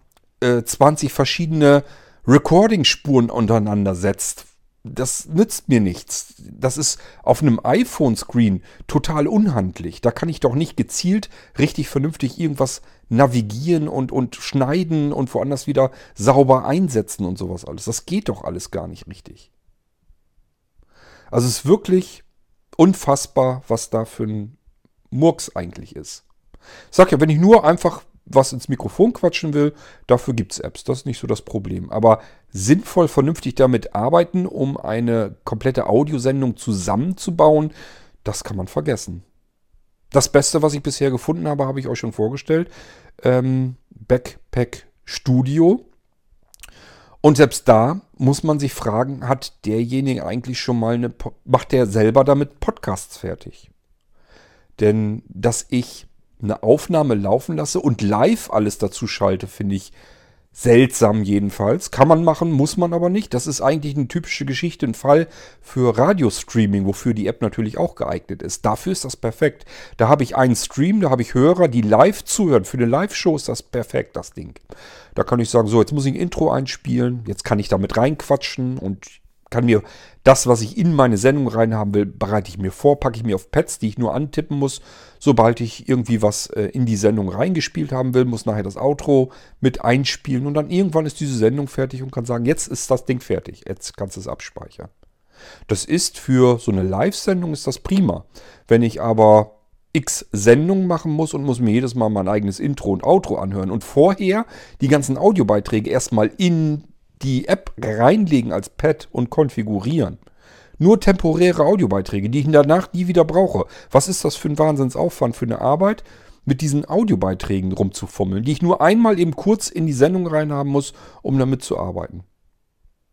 äh, 20 verschiedene Recording-Spuren untereinander setzt. Das nützt mir nichts. Das ist auf einem iPhone-Screen total unhandlich. Da kann ich doch nicht gezielt richtig vernünftig irgendwas navigieren und, und schneiden und woanders wieder sauber einsetzen und sowas alles. Das geht doch alles gar nicht richtig. Also es ist wirklich unfassbar, was da für ein Murks eigentlich ist. Ich sag ja, wenn ich nur einfach was ins Mikrofon quatschen will, dafür gibt es Apps. Das ist nicht so das Problem. Aber sinnvoll, vernünftig damit arbeiten, um eine komplette Audiosendung zusammenzubauen, das kann man vergessen. Das Beste, was ich bisher gefunden habe, habe ich euch schon vorgestellt. Ähm, Backpack Studio. Und selbst da muss man sich fragen, hat derjenige eigentlich schon mal eine, macht der selber damit Podcasts fertig? Denn dass ich eine Aufnahme laufen lasse und live alles dazu schalte, finde ich seltsam jedenfalls. Kann man machen, muss man aber nicht. Das ist eigentlich eine typische Geschichte, ein Fall für Radiostreaming, wofür die App natürlich auch geeignet ist. Dafür ist das perfekt. Da habe ich einen Stream, da habe ich Hörer, die live zuhören. Für eine Live-Show ist das perfekt, das Ding. Da kann ich sagen, so, jetzt muss ich ein Intro einspielen, jetzt kann ich damit reinquatschen und kann mir das, was ich in meine Sendung reinhaben will, bereite ich mir vor, packe ich mir auf Pads, die ich nur antippen muss. Sobald ich irgendwie was äh, in die Sendung reingespielt haben will, muss nachher das Outro mit einspielen und dann irgendwann ist diese Sendung fertig und kann sagen, jetzt ist das Ding fertig, jetzt kannst du es abspeichern. Das ist für so eine Live-Sendung ist das prima. Wenn ich aber x Sendungen machen muss und muss mir jedes Mal mein eigenes Intro und Outro anhören und vorher die ganzen Audiobeiträge erstmal in die App reinlegen als Pad und konfigurieren. Nur temporäre Audiobeiträge, die ich danach nie wieder brauche. Was ist das für ein Wahnsinnsaufwand für eine Arbeit, mit diesen Audiobeiträgen rumzufummeln, die ich nur einmal eben kurz in die Sendung reinhaben muss, um damit zu arbeiten.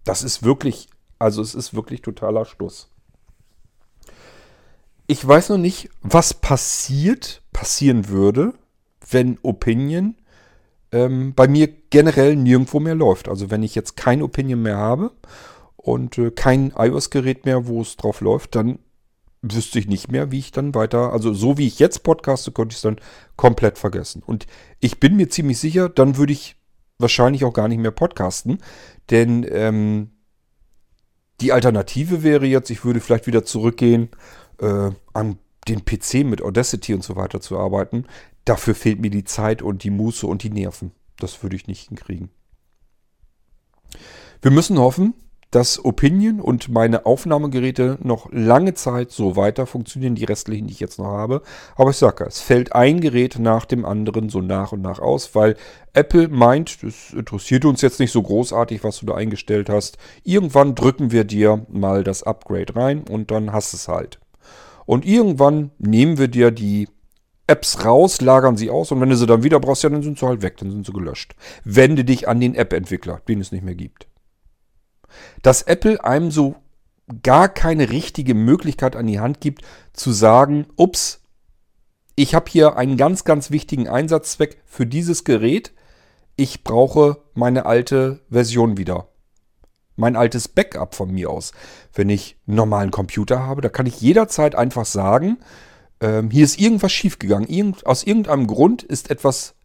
Das ist wirklich, also es ist wirklich totaler Stuss. Ich weiß noch nicht, was passiert, passieren würde, wenn Opinion ähm, bei mir generell nirgendwo mehr läuft. Also wenn ich jetzt kein Opinion mehr habe und äh, kein iOS-Gerät mehr, wo es drauf läuft, dann wüsste ich nicht mehr, wie ich dann weiter, also so wie ich jetzt podcaste, könnte ich es dann komplett vergessen. Und ich bin mir ziemlich sicher, dann würde ich wahrscheinlich auch gar nicht mehr podcasten, denn ähm, die Alternative wäre jetzt, ich würde vielleicht wieder zurückgehen, äh, an den PC mit Audacity und so weiter zu arbeiten. Dafür fehlt mir die Zeit und die Muße und die Nerven. Das würde ich nicht hinkriegen. Wir müssen hoffen, dass Opinion und meine Aufnahmegeräte noch lange Zeit so weiter funktionieren, die restlichen, die ich jetzt noch habe. Aber ich sage, es fällt ein Gerät nach dem anderen so nach und nach aus, weil Apple meint, das interessiert uns jetzt nicht so großartig, was du da eingestellt hast. Irgendwann drücken wir dir mal das Upgrade rein und dann hast es halt. Und irgendwann nehmen wir dir die Apps raus, lagern sie aus und wenn du sie dann wieder brauchst, ja, dann sind sie halt weg, dann sind sie gelöscht. Wende dich an den App-Entwickler, den es nicht mehr gibt. Dass Apple einem so gar keine richtige Möglichkeit an die Hand gibt, zu sagen, ups, ich habe hier einen ganz, ganz wichtigen Einsatzzweck für dieses Gerät. Ich brauche meine alte Version wieder. mein altes Backup von mir aus. Wenn ich einen normalen Computer habe, da kann ich jederzeit einfach sagen, ähm, hier ist irgendwas schiefgegangen. Irgend, aus irgendeinem Grund ist etwas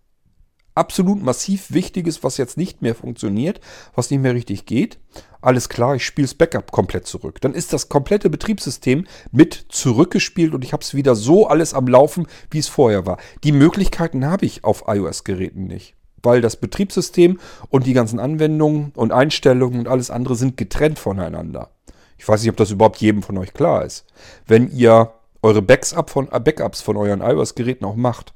absolut massiv Wichtiges, was jetzt nicht mehr funktioniert, was nicht mehr richtig geht. Alles klar, ich spiele das Backup komplett zurück. Dann ist das komplette Betriebssystem mit zurückgespielt und ich habe es wieder so alles am Laufen, wie es vorher war. Die Möglichkeiten habe ich auf iOS-Geräten nicht weil das Betriebssystem und die ganzen Anwendungen und Einstellungen und alles andere sind getrennt voneinander. Ich weiß nicht, ob das überhaupt jedem von euch klar ist. Wenn ihr eure Backups von, äh, Backups von euren iOS-Geräten auch macht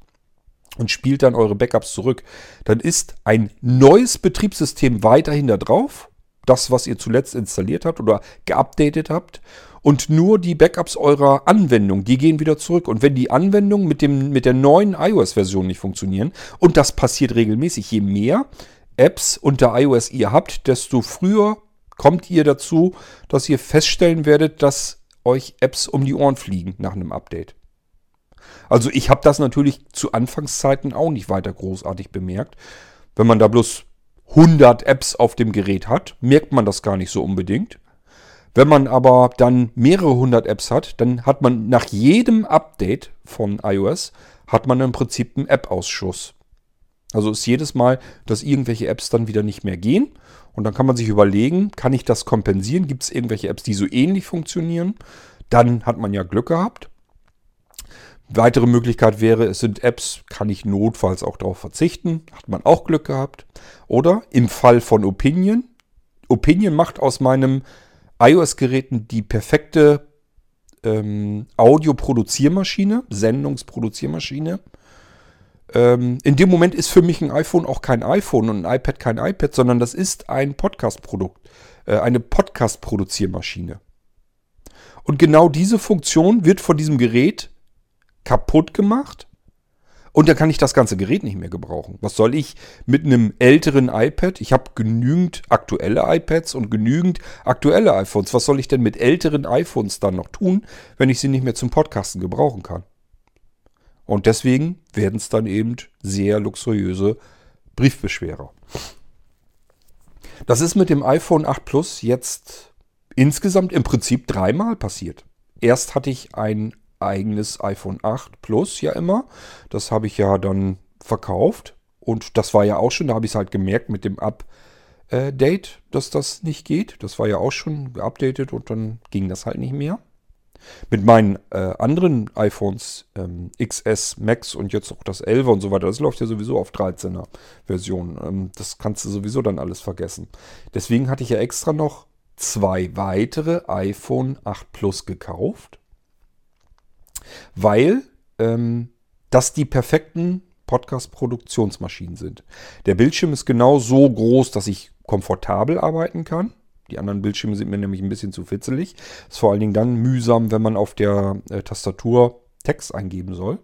und spielt dann eure Backups zurück, dann ist ein neues Betriebssystem weiterhin da drauf. Das, was ihr zuletzt installiert habt oder geupdatet habt und nur die Backups eurer Anwendung, die gehen wieder zurück. Und wenn die Anwendungen mit, dem, mit der neuen iOS-Version nicht funktionieren, und das passiert regelmäßig, je mehr Apps unter iOS ihr habt, desto früher kommt ihr dazu, dass ihr feststellen werdet, dass euch Apps um die Ohren fliegen nach einem Update. Also ich habe das natürlich zu Anfangszeiten auch nicht weiter großartig bemerkt. Wenn man da bloß 100 Apps auf dem Gerät hat, merkt man das gar nicht so unbedingt. Wenn man aber dann mehrere hundert Apps hat, dann hat man nach jedem Update von iOS, hat man im Prinzip einen App-Ausschuss. Also ist jedes Mal, dass irgendwelche Apps dann wieder nicht mehr gehen. Und dann kann man sich überlegen, kann ich das kompensieren? Gibt es irgendwelche Apps, die so ähnlich funktionieren? Dann hat man ja Glück gehabt. Weitere Möglichkeit wäre, es sind Apps, kann ich notfalls auch darauf verzichten. Hat man auch Glück gehabt. Oder im Fall von Opinion. Opinion macht aus meinem iOS-Geräten die perfekte ähm, Audio-Produziermaschine, Sendungsproduziermaschine. Ähm, in dem Moment ist für mich ein iPhone auch kein iPhone und ein iPad kein iPad, sondern das ist ein Podcast-Produkt, äh, eine Podcast-Produziermaschine. Und genau diese Funktion wird von diesem Gerät kaputt gemacht und dann kann ich das ganze Gerät nicht mehr gebrauchen. Was soll ich mit einem älteren iPad? Ich habe genügend aktuelle iPads und genügend aktuelle iPhones. Was soll ich denn mit älteren iPhones dann noch tun, wenn ich sie nicht mehr zum Podcasten gebrauchen kann? Und deswegen werden es dann eben sehr luxuriöse Briefbeschwerer. Das ist mit dem iPhone 8 Plus jetzt insgesamt im Prinzip dreimal passiert. Erst hatte ich ein eigenes iPhone 8 Plus ja immer. Das habe ich ja dann verkauft. Und das war ja auch schon, da habe ich es halt gemerkt mit dem Update, dass das nicht geht. Das war ja auch schon geupdatet und dann ging das halt nicht mehr. Mit meinen äh, anderen iPhones ähm, XS, Max und jetzt auch das 11 und so weiter, das läuft ja sowieso auf 13er Version. Ähm, das kannst du sowieso dann alles vergessen. Deswegen hatte ich ja extra noch zwei weitere iPhone 8 Plus gekauft weil ähm, das die perfekten Podcast-Produktionsmaschinen sind. Der Bildschirm ist genau so groß, dass ich komfortabel arbeiten kann. Die anderen Bildschirme sind mir nämlich ein bisschen zu fitzelig. Ist vor allen Dingen dann mühsam, wenn man auf der äh, Tastatur Text eingeben soll.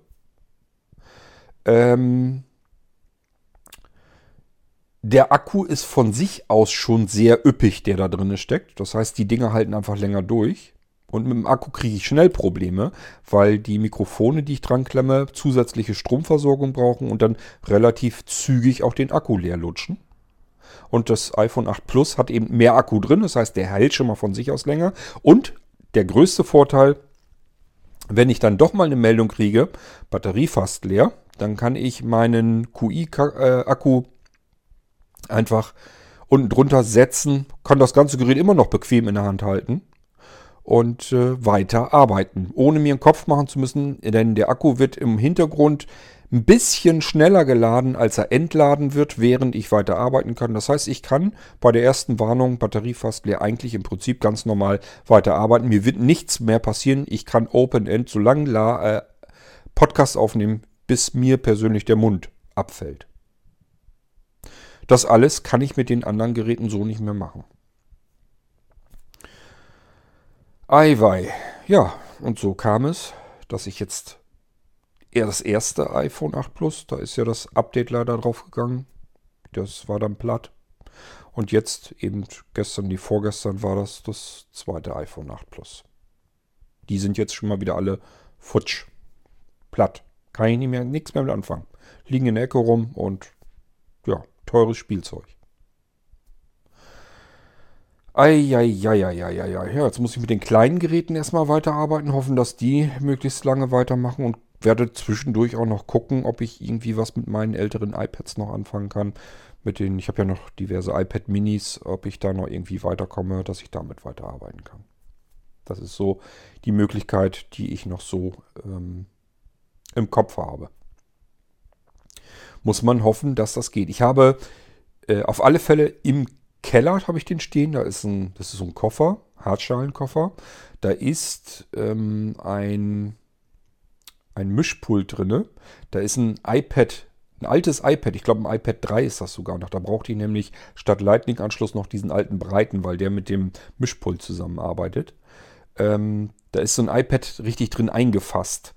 Ähm, der Akku ist von sich aus schon sehr üppig, der da drin steckt. Das heißt, die Dinger halten einfach länger durch. Und mit dem Akku kriege ich schnell Probleme, weil die Mikrofone, die ich dran klemme, zusätzliche Stromversorgung brauchen und dann relativ zügig auch den Akku leer lutschen. Und das iPhone 8 Plus hat eben mehr Akku drin, das heißt, der hält schon mal von sich aus länger. Und der größte Vorteil, wenn ich dann doch mal eine Meldung kriege, Batterie fast leer, dann kann ich meinen QI-Akku einfach unten drunter setzen, kann das ganze Gerät immer noch bequem in der Hand halten und äh, weiter arbeiten, ohne mir einen Kopf machen zu müssen, denn der Akku wird im Hintergrund ein bisschen schneller geladen, als er entladen wird, während ich weiter arbeiten kann. Das heißt, ich kann bei der ersten Warnung Batterie fast leer eigentlich im Prinzip ganz normal weiter arbeiten. Mir wird nichts mehr passieren. Ich kann Open End so lange äh, Podcast aufnehmen, bis mir persönlich der Mund abfällt. Das alles kann ich mit den anderen Geräten so nicht mehr machen. Eiwei. Ja, und so kam es, dass ich jetzt eher das erste iPhone 8 Plus, da ist ja das Update leider draufgegangen. Das war dann platt. Und jetzt eben gestern, die vorgestern war das das zweite iPhone 8 Plus. Die sind jetzt schon mal wieder alle futsch. Platt. Kann ich nicht mehr, nichts mehr mit anfangen. Liegen in der Ecke rum und ja, teures Spielzeug. Eieieiei, ja, jetzt muss ich mit den kleinen Geräten erstmal weiterarbeiten, hoffen, dass die möglichst lange weitermachen und werde zwischendurch auch noch gucken, ob ich irgendwie was mit meinen älteren iPads noch anfangen kann. Mit den, ich habe ja noch diverse iPad Minis, ob ich da noch irgendwie weiterkomme, dass ich damit weiterarbeiten kann. Das ist so die Möglichkeit, die ich noch so ähm, im Kopf habe. Muss man hoffen, dass das geht. Ich habe äh, auf alle Fälle im Keller habe ich den stehen. Da ist ein, das ist so ein Koffer, Hartschalenkoffer. Da ist ähm, ein, ein Mischpult drin. Da ist ein iPad, ein altes iPad. Ich glaube, ein iPad 3 ist das sogar noch. Da braucht ich nämlich statt Lightning-Anschluss noch diesen alten breiten, weil der mit dem Mischpult zusammenarbeitet. Ähm, da ist so ein iPad richtig drin eingefasst.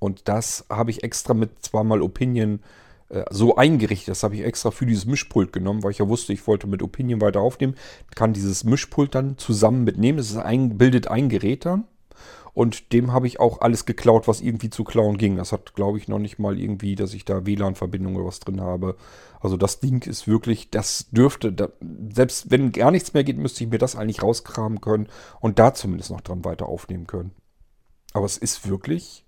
Und das habe ich extra mit zweimal Opinion äh, so eingerichtet. Das habe ich extra für dieses Mischpult genommen, weil ich ja wusste, ich wollte mit Opinion weiter aufnehmen. Kann dieses Mischpult dann zusammen mitnehmen. Ist ein, bildet ein Gerät dann. Und dem habe ich auch alles geklaut, was irgendwie zu klauen ging. Das hat, glaube ich, noch nicht mal irgendwie, dass ich da WLAN-Verbindung oder was drin habe. Also das Ding ist wirklich, das dürfte, da, selbst wenn gar nichts mehr geht, müsste ich mir das eigentlich rauskramen können und da zumindest noch dran weiter aufnehmen können. Aber es ist wirklich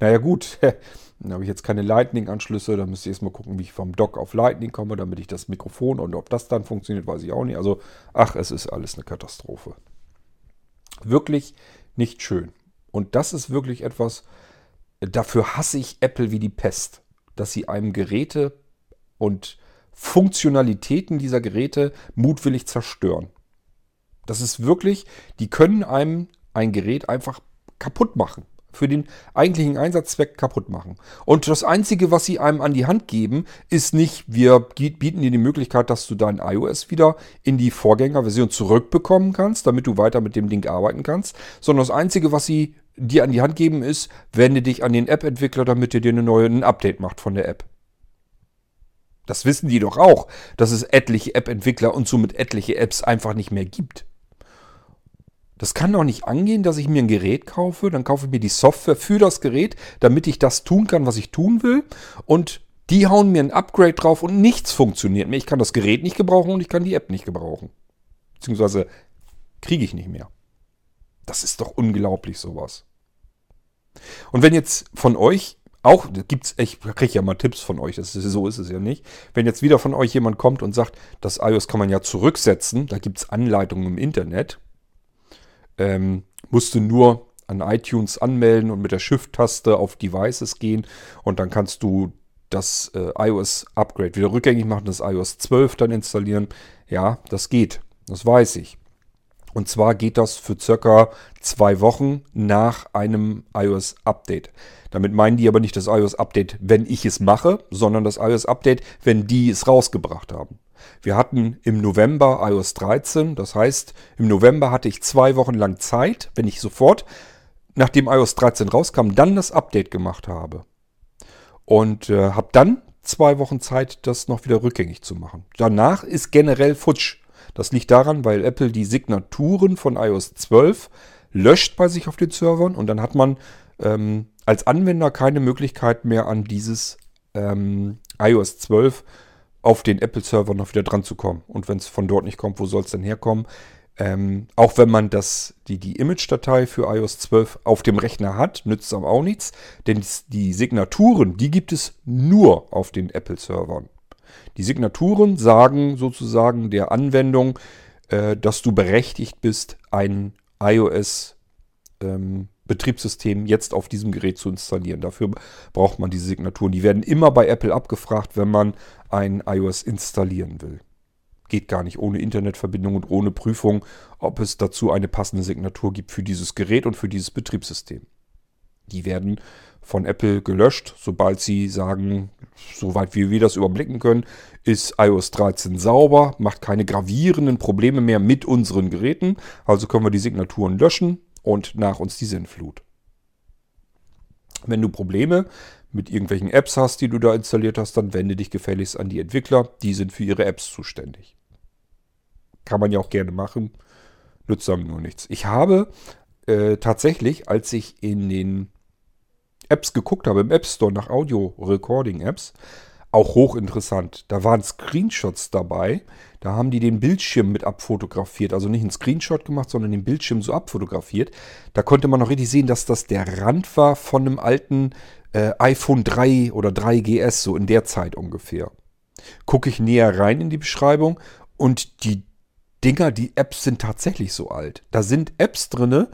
naja gut, dann habe ich jetzt keine Lightning-Anschlüsse, dann müsste ich erstmal gucken, wie ich vom Dock auf Lightning komme, damit ich das Mikrofon und ob das dann funktioniert, weiß ich auch nicht. Also, ach, es ist alles eine Katastrophe. Wirklich nicht schön. Und das ist wirklich etwas, dafür hasse ich Apple wie die Pest, dass sie einem Geräte und Funktionalitäten dieser Geräte mutwillig zerstören. Das ist wirklich, die können einem ein Gerät einfach kaputt machen für den eigentlichen Einsatzzweck kaputt machen. Und das Einzige, was sie einem an die Hand geben, ist nicht, wir bieten dir die Möglichkeit, dass du dein iOS wieder in die Vorgängerversion zurückbekommen kannst, damit du weiter mit dem Ding arbeiten kannst, sondern das Einzige, was sie dir an die Hand geben, ist, wende dich an den App-Entwickler, damit er dir eine neue, ein Update macht von der App. Das wissen die doch auch, dass es etliche App-Entwickler und somit etliche Apps einfach nicht mehr gibt. Das kann doch nicht angehen, dass ich mir ein Gerät kaufe, dann kaufe ich mir die Software für das Gerät, damit ich das tun kann, was ich tun will. Und die hauen mir ein Upgrade drauf und nichts funktioniert mehr. Ich kann das Gerät nicht gebrauchen und ich kann die App nicht gebrauchen. Beziehungsweise kriege ich nicht mehr. Das ist doch unglaublich sowas. Und wenn jetzt von euch auch, gibt's, ich kriege ja mal Tipps von euch, das ist, so ist es ja nicht. Wenn jetzt wieder von euch jemand kommt und sagt, das iOS kann man ja zurücksetzen, da gibt es Anleitungen im Internet, ähm, musst du nur an iTunes anmelden und mit der Shift-Taste auf Devices gehen und dann kannst du das äh, iOS-Upgrade wieder rückgängig machen, das iOS 12 dann installieren. Ja, das geht. Das weiß ich. Und zwar geht das für circa zwei Wochen nach einem iOS-Update. Damit meinen die aber nicht das iOS-Update, wenn ich es mache, sondern das iOS-Update, wenn die es rausgebracht haben. Wir hatten im November iOS 13, das heißt, im November hatte ich zwei Wochen lang Zeit, wenn ich sofort, nachdem iOS 13 rauskam, dann das Update gemacht habe. Und äh, habe dann zwei Wochen Zeit, das noch wieder rückgängig zu machen. Danach ist generell futsch. Das liegt daran, weil Apple die Signaturen von iOS 12 löscht bei sich auf den Servern und dann hat man ähm, als Anwender keine Möglichkeit mehr an dieses ähm, iOS 12 auf den Apple-Server noch wieder dran zu kommen. Und wenn es von dort nicht kommt, wo soll es denn herkommen? Ähm, auch wenn man das, die, die Image-Datei für iOS 12 auf dem Rechner hat, nützt es aber auch nichts, denn die Signaturen, die gibt es nur auf den Apple-Servern. Die Signaturen sagen sozusagen der Anwendung, äh, dass du berechtigt bist, ein iOS ähm, Betriebssystem jetzt auf diesem Gerät zu installieren. Dafür braucht man diese Signaturen. Die werden immer bei Apple abgefragt, wenn man ein iOS installieren will. Geht gar nicht ohne Internetverbindung und ohne Prüfung, ob es dazu eine passende Signatur gibt für dieses Gerät und für dieses Betriebssystem. Die werden von Apple gelöscht, sobald sie sagen, soweit wir das überblicken können, ist iOS 13 sauber, macht keine gravierenden Probleme mehr mit unseren Geräten. Also können wir die Signaturen löschen, und nach uns die Sinnflut. Wenn du Probleme mit irgendwelchen Apps hast, die du da installiert hast, dann wende dich gefälligst an die Entwickler. Die sind für ihre Apps zuständig. Kann man ja auch gerne machen. Nützt einem nur nichts. Ich habe äh, tatsächlich, als ich in den Apps geguckt habe, im App Store nach Audio-Recording-Apps, Auch hochinteressant. Da waren Screenshots dabei. Da haben die den Bildschirm mit abfotografiert. Also nicht einen Screenshot gemacht, sondern den Bildschirm so abfotografiert. Da konnte man noch richtig sehen, dass das der Rand war von einem alten äh, iPhone 3 oder 3GS, so in der Zeit ungefähr. Gucke ich näher rein in die Beschreibung und die Dinger, die Apps sind tatsächlich so alt. Da sind Apps drinne,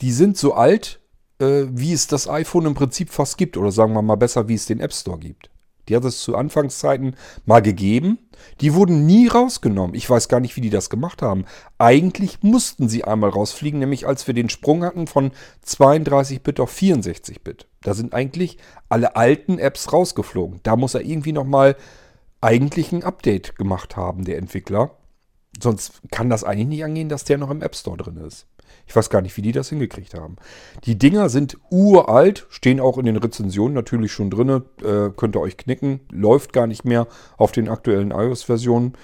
die sind so alt, äh, wie es das iPhone im Prinzip fast gibt. Oder sagen wir mal besser, wie es den App Store gibt. Die hat es zu Anfangszeiten mal gegeben. Die wurden nie rausgenommen. Ich weiß gar nicht, wie die das gemacht haben. Eigentlich mussten sie einmal rausfliegen, nämlich als wir den Sprung hatten von 32-Bit auf 64-Bit. Da sind eigentlich alle alten Apps rausgeflogen. Da muss er irgendwie nochmal eigentlich ein Update gemacht haben, der Entwickler. Sonst kann das eigentlich nicht angehen, dass der noch im App Store drin ist. Ich weiß gar nicht, wie die das hingekriegt haben. Die Dinger sind uralt, stehen auch in den Rezensionen natürlich schon drin. Äh, könnt ihr euch knicken. Läuft gar nicht mehr auf den aktuellen iOS-Versionen.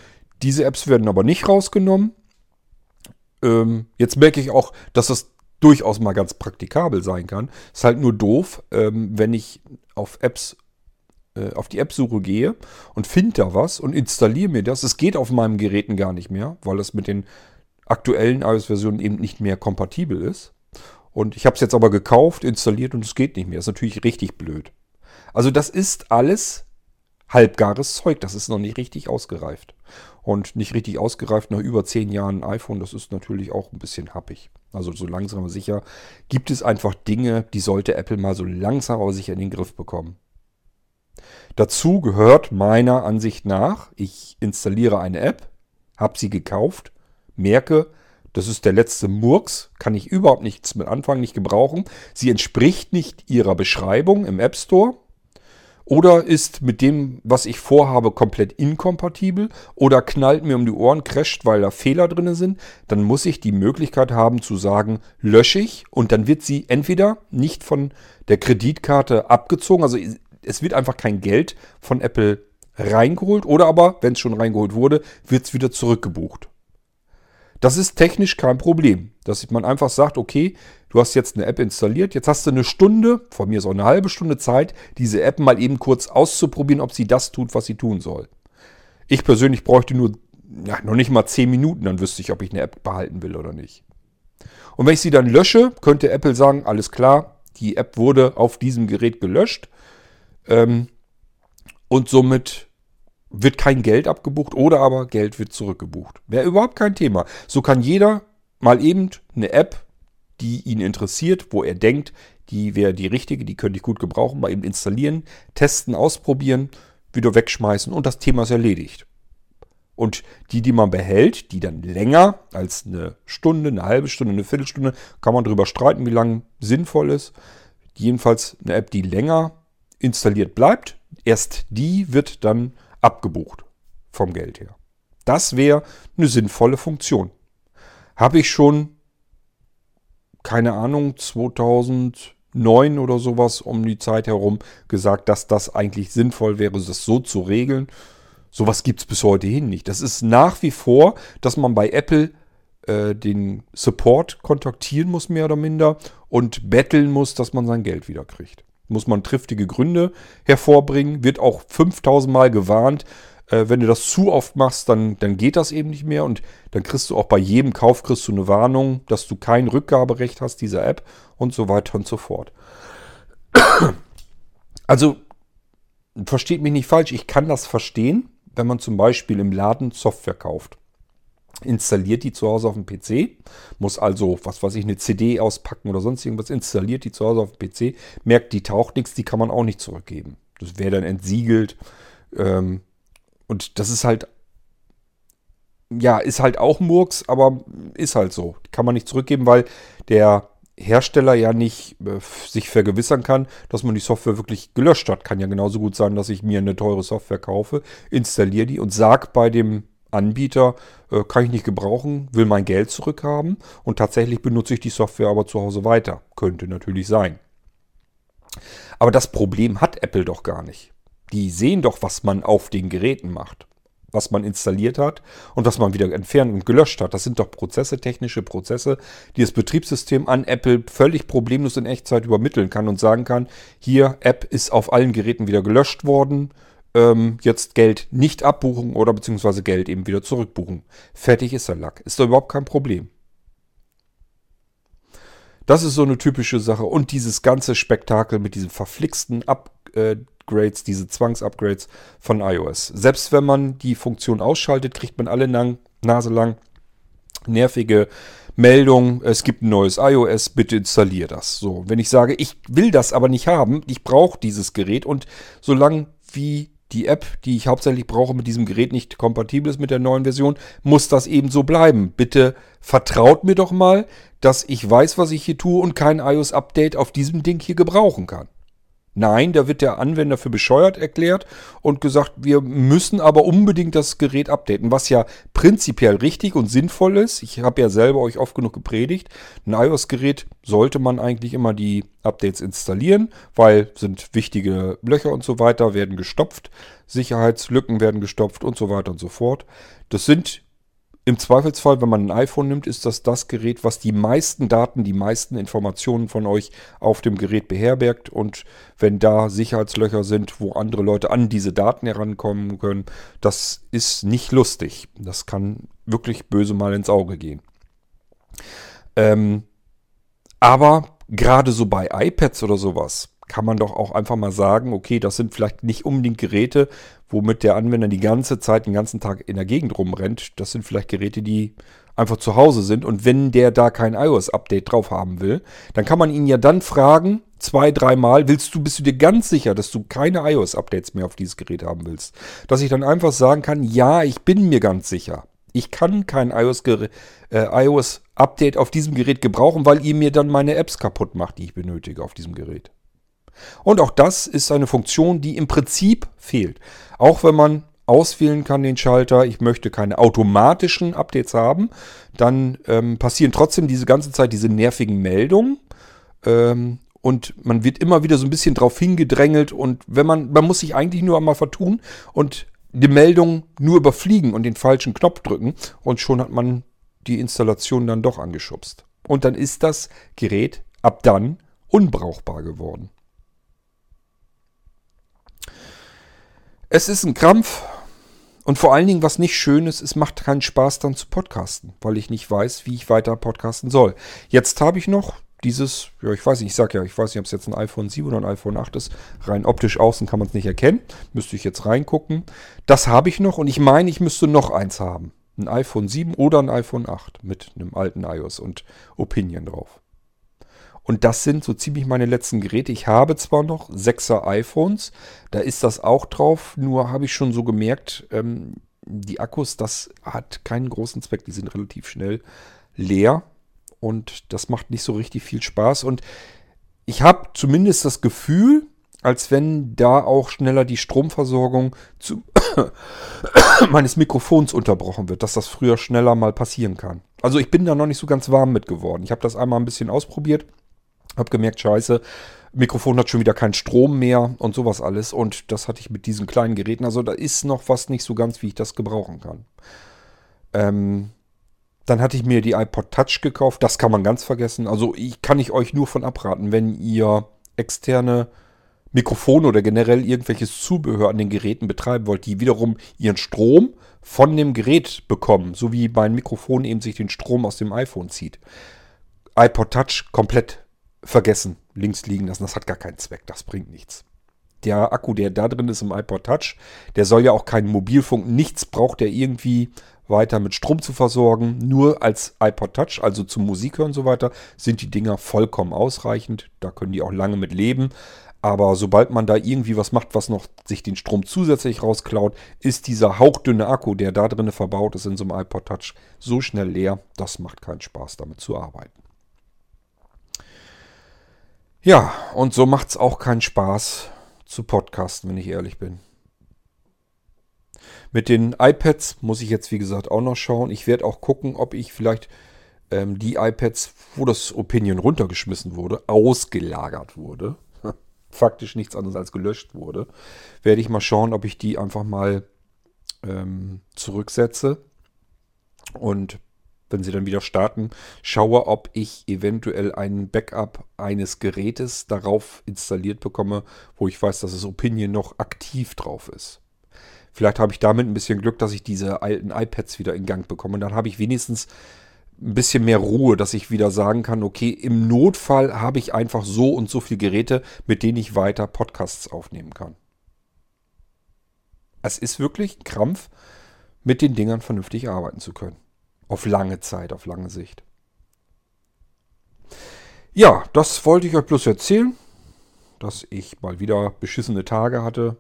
Diese Apps werden aber nicht rausgenommen. Ähm, jetzt merke ich auch, dass das durchaus mal ganz praktikabel sein kann. Ist halt nur doof, ähm, wenn ich auf Apps äh, auf die App-Suche gehe und finde da was und installiere mir das. Es geht auf meinen Geräten gar nicht mehr, weil das mit den aktuellen iOS-Versionen eben nicht mehr kompatibel ist. Und ich habe es jetzt aber gekauft, installiert und es geht nicht mehr. Ist natürlich richtig blöd. Also das ist alles halbgares Zeug. Das ist noch nicht richtig ausgereift. Und nicht richtig ausgereift nach über zehn Jahren iPhone, das ist natürlich auch ein bisschen happig. Also so langsam aber sicher gibt es einfach Dinge, die sollte Apple mal so langsam aber sicher in den Griff bekommen. Dazu gehört meiner Ansicht nach, ich installiere eine App, habe sie gekauft, merke, das ist der letzte Murks, kann ich überhaupt nichts mit anfangen, nicht gebrauchen. Sie entspricht nicht ihrer Beschreibung im App Store oder ist mit dem, was ich vorhabe, komplett inkompatibel oder knallt mir um die Ohren, crasht, weil da Fehler drin sind, dann muss ich die Möglichkeit haben zu sagen, lösche ich und dann wird sie entweder nicht von der Kreditkarte abgezogen, also es wird einfach kein Geld von Apple reingeholt oder aber, wenn es schon reingeholt wurde, wird es wieder zurückgebucht. Das ist technisch kein Problem, dass man einfach sagt, okay, du hast jetzt eine App installiert, jetzt hast du eine Stunde, von mir ist auch eine halbe Stunde Zeit, diese App mal eben kurz auszuprobieren, ob sie das tut, was sie tun soll. Ich persönlich bräuchte nur ja, noch nicht mal 10 Minuten, dann wüsste ich, ob ich eine App behalten will oder nicht. Und wenn ich sie dann lösche, könnte Apple sagen, alles klar, die App wurde auf diesem Gerät gelöscht ähm, und somit wird kein Geld abgebucht oder aber Geld wird zurückgebucht. Wäre überhaupt kein Thema. So kann jeder mal eben eine App, die ihn interessiert, wo er denkt, die wäre die richtige, die könnte ich gut gebrauchen, mal eben installieren, testen, ausprobieren, wieder wegschmeißen und das Thema ist erledigt. Und die, die man behält, die dann länger als eine Stunde, eine halbe Stunde, eine Viertelstunde, kann man darüber streiten, wie lang sinnvoll ist. Jedenfalls eine App, die länger installiert bleibt, erst die wird dann abgebucht vom Geld her. Das wäre eine sinnvolle Funktion. Habe ich schon, keine Ahnung, 2009 oder sowas um die Zeit herum gesagt, dass das eigentlich sinnvoll wäre, das so zu regeln. Sowas gibt es bis heute hin nicht. Das ist nach wie vor, dass man bei Apple äh, den Support kontaktieren muss, mehr oder minder, und betteln muss, dass man sein Geld wieder kriegt muss man triftige Gründe hervorbringen, wird auch 5000 Mal gewarnt. Äh, wenn du das zu oft machst, dann, dann geht das eben nicht mehr und dann kriegst du auch bei jedem Kauf kriegst du eine Warnung, dass du kein Rückgaberecht hast dieser App und so weiter und so fort. Also, versteht mich nicht falsch, ich kann das verstehen, wenn man zum Beispiel im Laden Software kauft installiert die zu Hause auf dem PC, muss also, was weiß ich, eine CD auspacken oder sonst irgendwas, installiert die zu Hause auf dem PC, merkt, die taucht nichts, die kann man auch nicht zurückgeben. Das wäre dann entsiegelt. Ähm, und das ist halt, ja, ist halt auch Murks, aber ist halt so. Die kann man nicht zurückgeben, weil der Hersteller ja nicht äh, sich vergewissern kann, dass man die Software wirklich gelöscht hat. Kann ja genauso gut sein, dass ich mir eine teure Software kaufe, installiere die und sage bei dem Anbieter, äh, kann ich nicht gebrauchen, will mein Geld zurückhaben und tatsächlich benutze ich die Software aber zu Hause weiter. Könnte natürlich sein. Aber das Problem hat Apple doch gar nicht. Die sehen doch, was man auf den Geräten macht, was man installiert hat und was man wieder entfernt und gelöscht hat. Das sind doch Prozesse, technische Prozesse, die das Betriebssystem an Apple völlig problemlos in Echtzeit übermitteln kann und sagen kann, hier, App ist auf allen Geräten wieder gelöscht worden, ähm, jetzt Geld nicht abbuchen oder beziehungsweise Geld eben wieder zurückbuchen. Fertig ist der Lack. Ist da überhaupt kein Problem. Das ist so eine typische Sache. Und dieses ganze Spektakel mit diesen verflixten Upgrades, diese Zwangsupgrades von iOS. Selbst wenn man die Funktion ausschaltet, kriegt man alle lang, Nase lang nervige Meldung, es gibt ein neues iOS, bitte installier das. So, wenn ich sage, ich will das aber nicht haben, ich brauche dieses Gerät und solange wie die App, die ich hauptsächlich brauche, mit diesem Gerät nicht kompatibel ist mit der neuen Version, muss das eben so bleiben. Bitte vertraut mir doch mal, dass ich weiß, was ich hier tue und kein iOS-Update auf diesem Ding hier gebrauchen kann. Nein, da wird der Anwender für bescheuert erklärt und gesagt, wir müssen aber unbedingt das Gerät updaten, was ja prinzipiell richtig und sinnvoll ist. Ich habe ja selber euch oft genug gepredigt. Ein iOS-Gerät sollte man eigentlich immer die Updates installieren, weil sind wichtige Löcher und so weiter werden gestopft, Sicherheitslücken werden gestopft und so weiter und so fort. Das sind im Zweifelsfall, wenn man ein iPhone nimmt, ist das das Gerät, was die meisten Daten, die meisten Informationen von euch auf dem Gerät beherbergt. Und wenn da Sicherheitslöcher sind, wo andere Leute an diese Daten herankommen können, das ist nicht lustig. Das kann wirklich böse mal ins Auge gehen. Ähm, aber gerade so bei iPads oder sowas kann man doch auch einfach mal sagen, okay, das sind vielleicht nicht unbedingt Geräte, womit der Anwender die ganze Zeit, den ganzen Tag in der Gegend rumrennt. Das sind vielleicht Geräte, die einfach zu Hause sind. Und wenn der da kein iOS-Update drauf haben will, dann kann man ihn ja dann fragen, zwei, dreimal, willst du, bist du dir ganz sicher, dass du keine iOS-Updates mehr auf dieses Gerät haben willst? Dass ich dann einfach sagen kann, ja, ich bin mir ganz sicher. Ich kann kein iOS-Update äh, iOS auf diesem Gerät gebrauchen, weil ihr mir dann meine Apps kaputt macht, die ich benötige auf diesem Gerät. Und auch das ist eine Funktion, die im Prinzip fehlt. Auch wenn man auswählen kann den Schalter, ich möchte keine automatischen Updates haben, dann ähm, passieren trotzdem diese ganze Zeit diese nervigen Meldungen. Ähm, und man wird immer wieder so ein bisschen drauf hingedrängelt und wenn man, man muss sich eigentlich nur einmal vertun und die Meldung nur überfliegen und den falschen Knopf drücken und schon hat man die Installation dann doch angeschubst. Und dann ist das Gerät ab dann unbrauchbar geworden. Es ist ein Krampf und vor allen Dingen, was nicht schön ist, es macht keinen Spaß dann zu podcasten, weil ich nicht weiß, wie ich weiter podcasten soll. Jetzt habe ich noch dieses, ja, ich weiß nicht, ich sage ja, ich weiß nicht, ob es jetzt ein iPhone 7 oder ein iPhone 8 ist. Rein optisch außen kann man es nicht erkennen. Müsste ich jetzt reingucken. Das habe ich noch und ich meine, ich müsste noch eins haben. Ein iPhone 7 oder ein iPhone 8 mit einem alten iOS und Opinion drauf. Und das sind so ziemlich meine letzten Geräte. Ich habe zwar noch 6er iPhones, da ist das auch drauf, nur habe ich schon so gemerkt, ähm, die Akkus, das hat keinen großen Zweck, die sind relativ schnell leer und das macht nicht so richtig viel Spaß. Und ich habe zumindest das Gefühl, als wenn da auch schneller die Stromversorgung zu meines Mikrofons unterbrochen wird, dass das früher schneller mal passieren kann. Also ich bin da noch nicht so ganz warm mit geworden. Ich habe das einmal ein bisschen ausprobiert. Hab gemerkt, scheiße, Mikrofon hat schon wieder keinen Strom mehr und sowas alles. Und das hatte ich mit diesen kleinen Geräten. Also da ist noch was nicht so ganz, wie ich das gebrauchen kann. Ähm, dann hatte ich mir die iPod Touch gekauft. Das kann man ganz vergessen. Also ich kann ich euch nur von abraten, wenn ihr externe Mikrofone oder generell irgendwelches Zubehör an den Geräten betreiben wollt, die wiederum ihren Strom von dem Gerät bekommen, so wie mein Mikrofon eben sich den Strom aus dem iPhone zieht. iPod Touch komplett vergessen, links liegen lassen. Das hat gar keinen Zweck, das bringt nichts. Der Akku, der da drin ist im iPod Touch, der soll ja auch keinen Mobilfunk, nichts braucht der irgendwie weiter mit Strom zu versorgen. Nur als iPod Touch, also zum Musik hören und so weiter, sind die Dinger vollkommen ausreichend. Da können die auch lange mit leben. Aber sobald man da irgendwie was macht, was noch sich den Strom zusätzlich rausklaut, ist dieser hauchdünne Akku, der da drin verbaut ist in so einem iPod Touch, so schnell leer, das macht keinen Spaß damit zu arbeiten. Ja, und so macht es auch keinen Spaß zu podcasten, wenn ich ehrlich bin. Mit den iPads muss ich jetzt, wie gesagt, auch noch schauen. Ich werde auch gucken, ob ich vielleicht ähm, die iPads, wo das Opinion runtergeschmissen wurde, ausgelagert wurde. Faktisch nichts anderes als gelöscht wurde. Werde ich mal schauen, ob ich die einfach mal ähm, zurücksetze und wenn sie dann wieder starten, schaue, ob ich eventuell ein Backup eines Gerätes darauf installiert bekomme, wo ich weiß, dass das Opinion noch aktiv drauf ist. Vielleicht habe ich damit ein bisschen Glück, dass ich diese alten iPads wieder in Gang bekomme. Und dann habe ich wenigstens ein bisschen mehr Ruhe, dass ich wieder sagen kann, okay, im Notfall habe ich einfach so und so viele Geräte, mit denen ich weiter Podcasts aufnehmen kann. Es ist wirklich ein Krampf, mit den Dingern vernünftig arbeiten zu können. Auf lange Zeit, auf lange Sicht. Ja, das wollte ich euch bloß erzählen, dass ich mal wieder beschissene Tage hatte,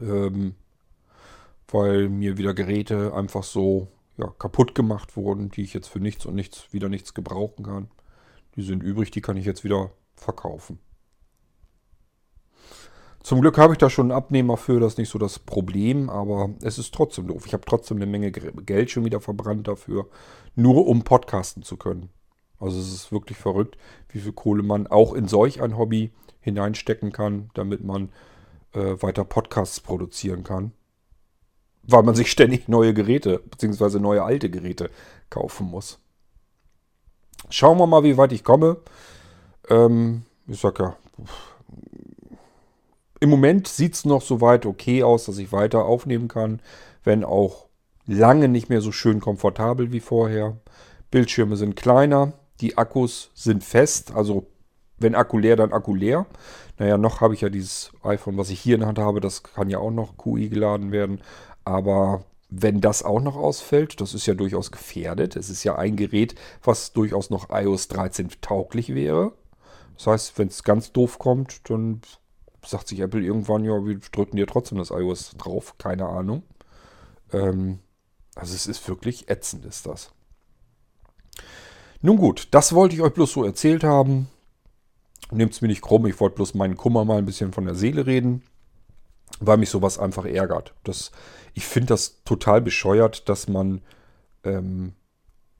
ähm, weil mir wieder Geräte einfach so ja, kaputt gemacht wurden, die ich jetzt für nichts und nichts wieder nichts gebrauchen kann. Die sind übrig, die kann ich jetzt wieder verkaufen. Zum Glück habe ich da schon einen Abnehmer für, das ist nicht so das Problem, aber es ist trotzdem doof. Ich habe trotzdem eine Menge Geld schon wieder verbrannt dafür, nur um podcasten zu können. Also es ist wirklich verrückt, wie viel Kohle man auch in solch ein Hobby hineinstecken kann, damit man äh, weiter Podcasts produzieren kann weil man sich ständig neue Geräte bzw. neue alte Geräte kaufen muss. Schauen wir mal, wie weit ich komme. Ähm, ich sag ja, im Moment sieht es noch soweit okay aus, dass ich weiter aufnehmen kann, wenn auch lange nicht mehr so schön komfortabel wie vorher. Bildschirme sind kleiner, die Akkus sind fest, also wenn Akku leer, dann Akku leer. Naja, noch habe ich ja dieses iPhone, was ich hier in der Hand habe, das kann ja auch noch QI geladen werden. Aber wenn das auch noch ausfällt, das ist ja durchaus gefährdet. Es ist ja ein Gerät, was durchaus noch iOS 13 tauglich wäre. Das heißt, wenn es ganz doof kommt, dann sagt sich Apple irgendwann, ja, wir drücken dir trotzdem das iOS drauf. Keine Ahnung. Ähm, also es ist wirklich ätzend, ist das. Nun gut, das wollte ich euch bloß so erzählt haben. Nehmt es mir nicht krumm, ich wollte bloß meinen Kummer mal ein bisschen von der Seele reden weil mich sowas einfach ärgert. Das, ich finde das total bescheuert, dass man ähm,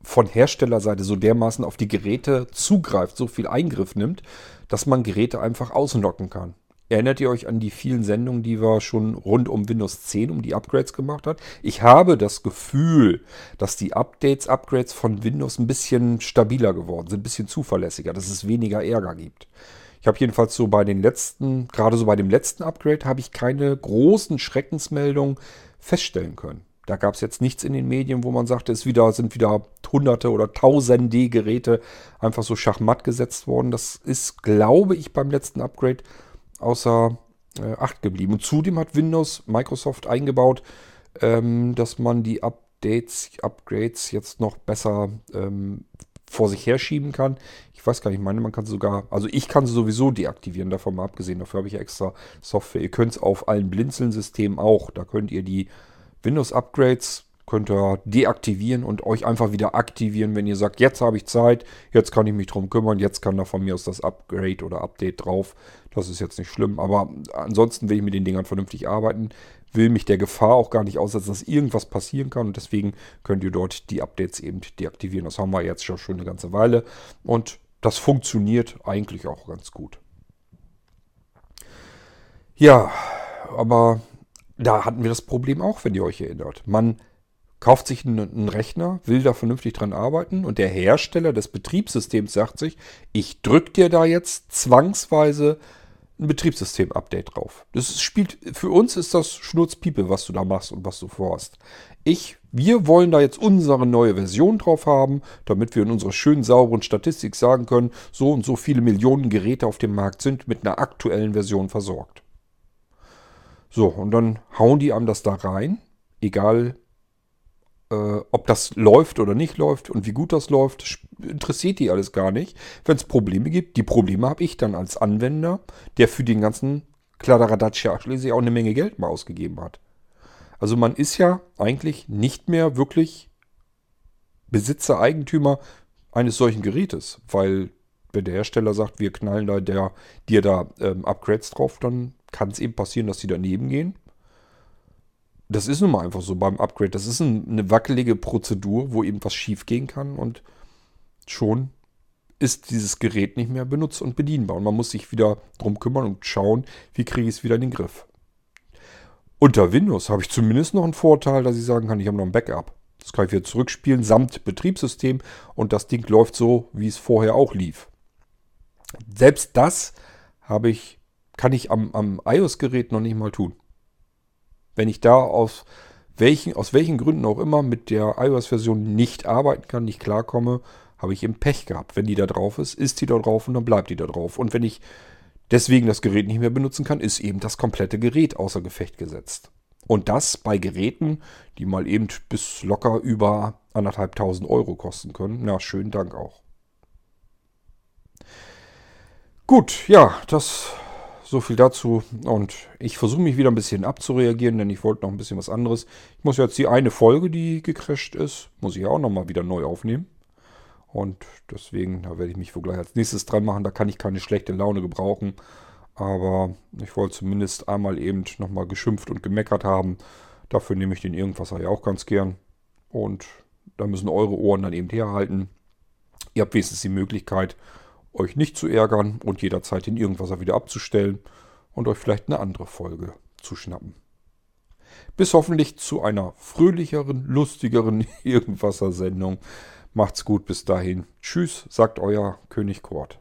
von Herstellerseite so dermaßen auf die Geräte zugreift, so viel Eingriff nimmt, dass man Geräte einfach ausnocken kann. Erinnert ihr euch an die vielen Sendungen, die wir schon rund um Windows 10, um die Upgrades gemacht hat? Ich habe das Gefühl, dass die Updates, Upgrades von Windows ein bisschen stabiler geworden sind, ein bisschen zuverlässiger, dass es weniger Ärger gibt. Ich habe jedenfalls so bei den letzten, gerade so bei dem letzten Upgrade, habe ich keine großen Schreckensmeldungen feststellen können. Da gab es jetzt nichts in den Medien, wo man sagte, es wieder, sind wieder hunderte oder tausende Geräte einfach so schachmatt gesetzt worden. Das ist, glaube ich, beim letzten Upgrade außer äh, Acht geblieben. Und zudem hat Windows Microsoft eingebaut, ähm, dass man die Updates, Upgrades jetzt noch besser ähm, vor sich herschieben kann. Ich weiß gar nicht, ich meine, man kann sogar, also ich kann sie sowieso deaktivieren, davon mal abgesehen. Dafür habe ich extra Software. Ihr könnt es auf allen Blinzeln-Systemen auch. Da könnt ihr die Windows-Upgrades könnt ihr deaktivieren und euch einfach wieder aktivieren, wenn ihr sagt, jetzt habe ich Zeit, jetzt kann ich mich drum kümmern, jetzt kann da von mir aus das Upgrade oder Update drauf. Das ist jetzt nicht schlimm, aber ansonsten will ich mit den Dingern vernünftig arbeiten, will mich der Gefahr auch gar nicht aussetzen, dass irgendwas passieren kann und deswegen könnt ihr dort die Updates eben deaktivieren. Das haben wir jetzt schon eine ganze Weile und das funktioniert eigentlich auch ganz gut. Ja, aber da hatten wir das Problem auch, wenn ihr euch erinnert. Man kauft sich einen, Rechner, will da vernünftig dran arbeiten und der Hersteller des Betriebssystems sagt sich, ich drücke dir da jetzt zwangsweise ein Betriebssystem-Update drauf. Das spielt, für uns ist das Schnurzpiepe, was du da machst und was du vorhast. Ich, wir wollen da jetzt unsere neue Version drauf haben, damit wir in unserer schönen, sauberen Statistik sagen können, so und so viele Millionen Geräte auf dem Markt sind mit einer aktuellen Version versorgt. So, und dann hauen die einem das da rein, egal ob das läuft oder nicht läuft und wie gut das läuft, interessiert die alles gar nicht. Wenn es Probleme gibt, die Probleme habe ich dann als Anwender, der für den ganzen Kladderadatsch schließlich auch eine Menge Geld mal ausgegeben hat. Also man ist ja eigentlich nicht mehr wirklich Besitzer, Eigentümer eines solchen Gerätes, weil wenn der Hersteller sagt, wir knallen da der, dir da ähm, Upgrades drauf, dann kann es eben passieren, dass die daneben gehen das ist nun mal einfach so beim Upgrade. Das ist ein, eine wackelige Prozedur, wo eben was schief gehen kann und schon ist dieses Gerät nicht mehr benutzt und bedienbar. Und man muss sich wieder drum kümmern und schauen, wie kriege ich es wieder in den Griff. Unter Windows habe ich zumindest noch einen Vorteil, dass ich sagen kann, ich habe noch ein Backup. Das kann ich wieder zurückspielen samt Betriebssystem und das Ding läuft so, wie es vorher auch lief. Selbst das habe ich, kann ich am, am iOS-Gerät noch nicht mal tun. Wenn ich da aus welchen, aus welchen Gründen auch immer mit der iOS-Version nicht arbeiten kann, nicht klarkomme, habe ich eben Pech gehabt. Wenn die da drauf ist, ist die da drauf und dann bleibt die da drauf. Und wenn ich deswegen das Gerät nicht mehr benutzen kann, ist eben das komplette Gerät außer Gefecht gesetzt. Und das bei Geräten, die mal eben bis locker über anderthalbtausend Euro kosten können. Na, schönen Dank auch. Gut, ja, das so viel dazu. Und ich versuche mich wieder ein bisschen abzureagieren, denn ich wollte noch ein bisschen was anderes. Ich muss jetzt die eine Folge, die gecrasht ist, muss ich auch nochmal wieder neu aufnehmen. Und deswegen, da werde ich mich wohl gleich als nächstes dran machen. Da kann ich keine schlechte Laune gebrauchen. Aber ich wollte zumindest einmal eben nochmal geschimpft und gemeckert haben. Dafür nehme ich den Irgendwasser ja auch ganz gern. Und da müssen eure Ohren dann eben herhalten. Ihr habt wenigstens die Möglichkeit, euch nicht zu ärgern und jederzeit den Irgendwasser wieder abzustellen und euch vielleicht eine andere Folge zu schnappen. Bis hoffentlich zu einer fröhlicheren, lustigeren Irgendwasser-Sendung. Macht's gut bis dahin. Tschüss, sagt euer König Kurt.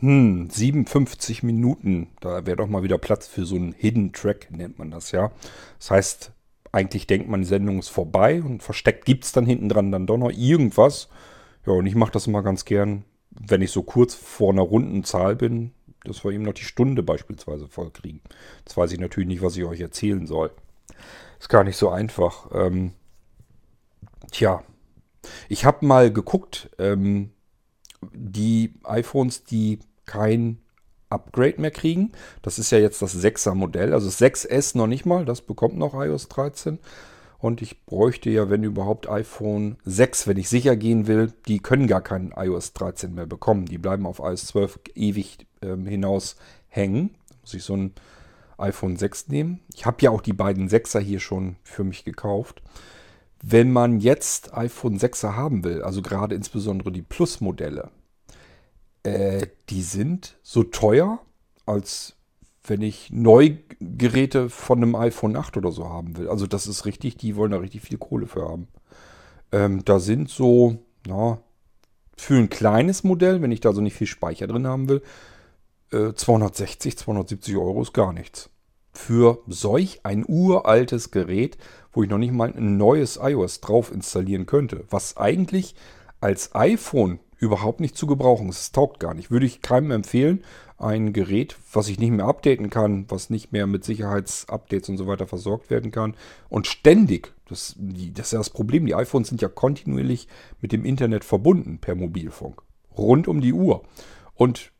Hm, 57 Minuten. Da wäre doch mal wieder Platz für so einen Hidden Track, nennt man das ja. Das heißt, eigentlich denkt man, die Sendung ist vorbei und versteckt gibt es dann hinten dran dann doch noch irgendwas. Ja, und ich mache das immer ganz gern, wenn ich so kurz vor einer runden Zahl bin, dass wir eben noch die Stunde beispielsweise voll kriegen. Jetzt weiß ich natürlich nicht, was ich euch erzählen soll. Ist gar nicht so einfach. Ähm, tja, ich habe mal geguckt, ähm, die iPhones, die kein Upgrade mehr kriegen. Das ist ja jetzt das 6er Modell, also das 6S noch nicht mal, das bekommt noch iOS 13. Und ich bräuchte ja, wenn überhaupt, iPhone 6, wenn ich sicher gehen will. Die können gar kein iOS 13 mehr bekommen. Die bleiben auf iOS 12 ewig ähm, hinaus hängen. Da muss ich so ein iPhone 6 nehmen. Ich habe ja auch die beiden 6er hier schon für mich gekauft. Wenn man jetzt iPhone 6er haben will, also gerade insbesondere die Plus-Modelle, äh, die sind so teuer, als wenn ich Neugeräte von einem iPhone 8 oder so haben will. Also das ist richtig, die wollen da richtig viel Kohle für haben. Ähm, da sind so, na, für ein kleines Modell, wenn ich da so nicht viel Speicher drin haben will, äh, 260, 270 Euro ist gar nichts. Für solch ein uraltes Gerät, wo ich noch nicht mal ein neues iOS drauf installieren könnte, was eigentlich als iPhone überhaupt nicht zu gebrauchen. Es taugt gar nicht. Würde ich keinem empfehlen. Ein Gerät, was ich nicht mehr updaten kann, was nicht mehr mit Sicherheitsupdates und so weiter versorgt werden kann und ständig, das, das ist ja das Problem, die iPhones sind ja kontinuierlich mit dem Internet verbunden per Mobilfunk. Rund um die Uhr. Und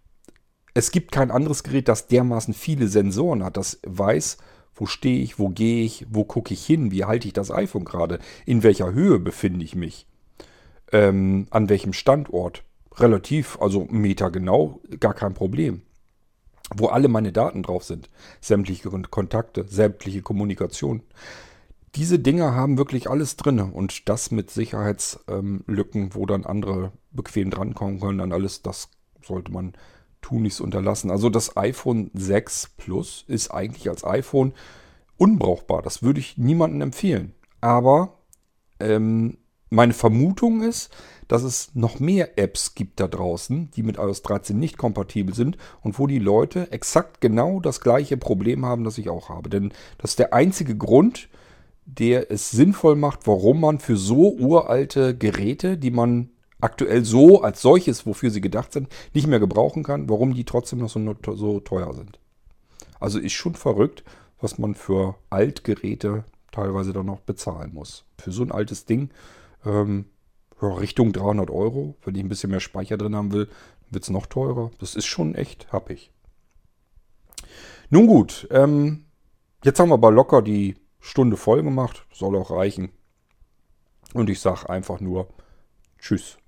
es gibt kein anderes Gerät, das dermaßen viele Sensoren hat, das weiß, wo stehe ich, wo gehe ich, wo gucke ich hin, wie halte ich das iPhone gerade, in welcher Höhe befinde ich mich ähm, an welchem Standort. Relativ, also Meter genau, gar kein Problem. Wo alle meine Daten drauf sind. Sämtliche Kontakte, sämtliche Kommunikation. Diese Dinger haben wirklich alles drin und das mit Sicherheitslücken, ähm, wo dann andere bequem drankommen können, dann alles, das sollte man tunlichst unterlassen. Also das iPhone 6 Plus ist eigentlich als iPhone unbrauchbar. Das würde ich niemandem empfehlen. Aber ähm, meine Vermutung ist, dass es noch mehr Apps gibt da draußen, die mit iOS 13 nicht kompatibel sind und wo die Leute exakt genau das gleiche Problem haben, das ich auch habe. Denn das ist der einzige Grund, der es sinnvoll macht, warum man für so uralte Geräte, die man aktuell so als solches, wofür sie gedacht sind, nicht mehr gebrauchen kann, warum die trotzdem noch so, so teuer sind. Also ist schon verrückt, was man für Altgeräte teilweise dann noch bezahlen muss. Für so ein altes Ding ähm, Richtung 300 Euro. Wenn ich ein bisschen mehr Speicher drin haben will, wird es noch teurer. Das ist schon echt happig. Nun gut, ähm, jetzt haben wir aber locker die Stunde voll gemacht. Soll auch reichen. Und ich sage einfach nur Tschüss.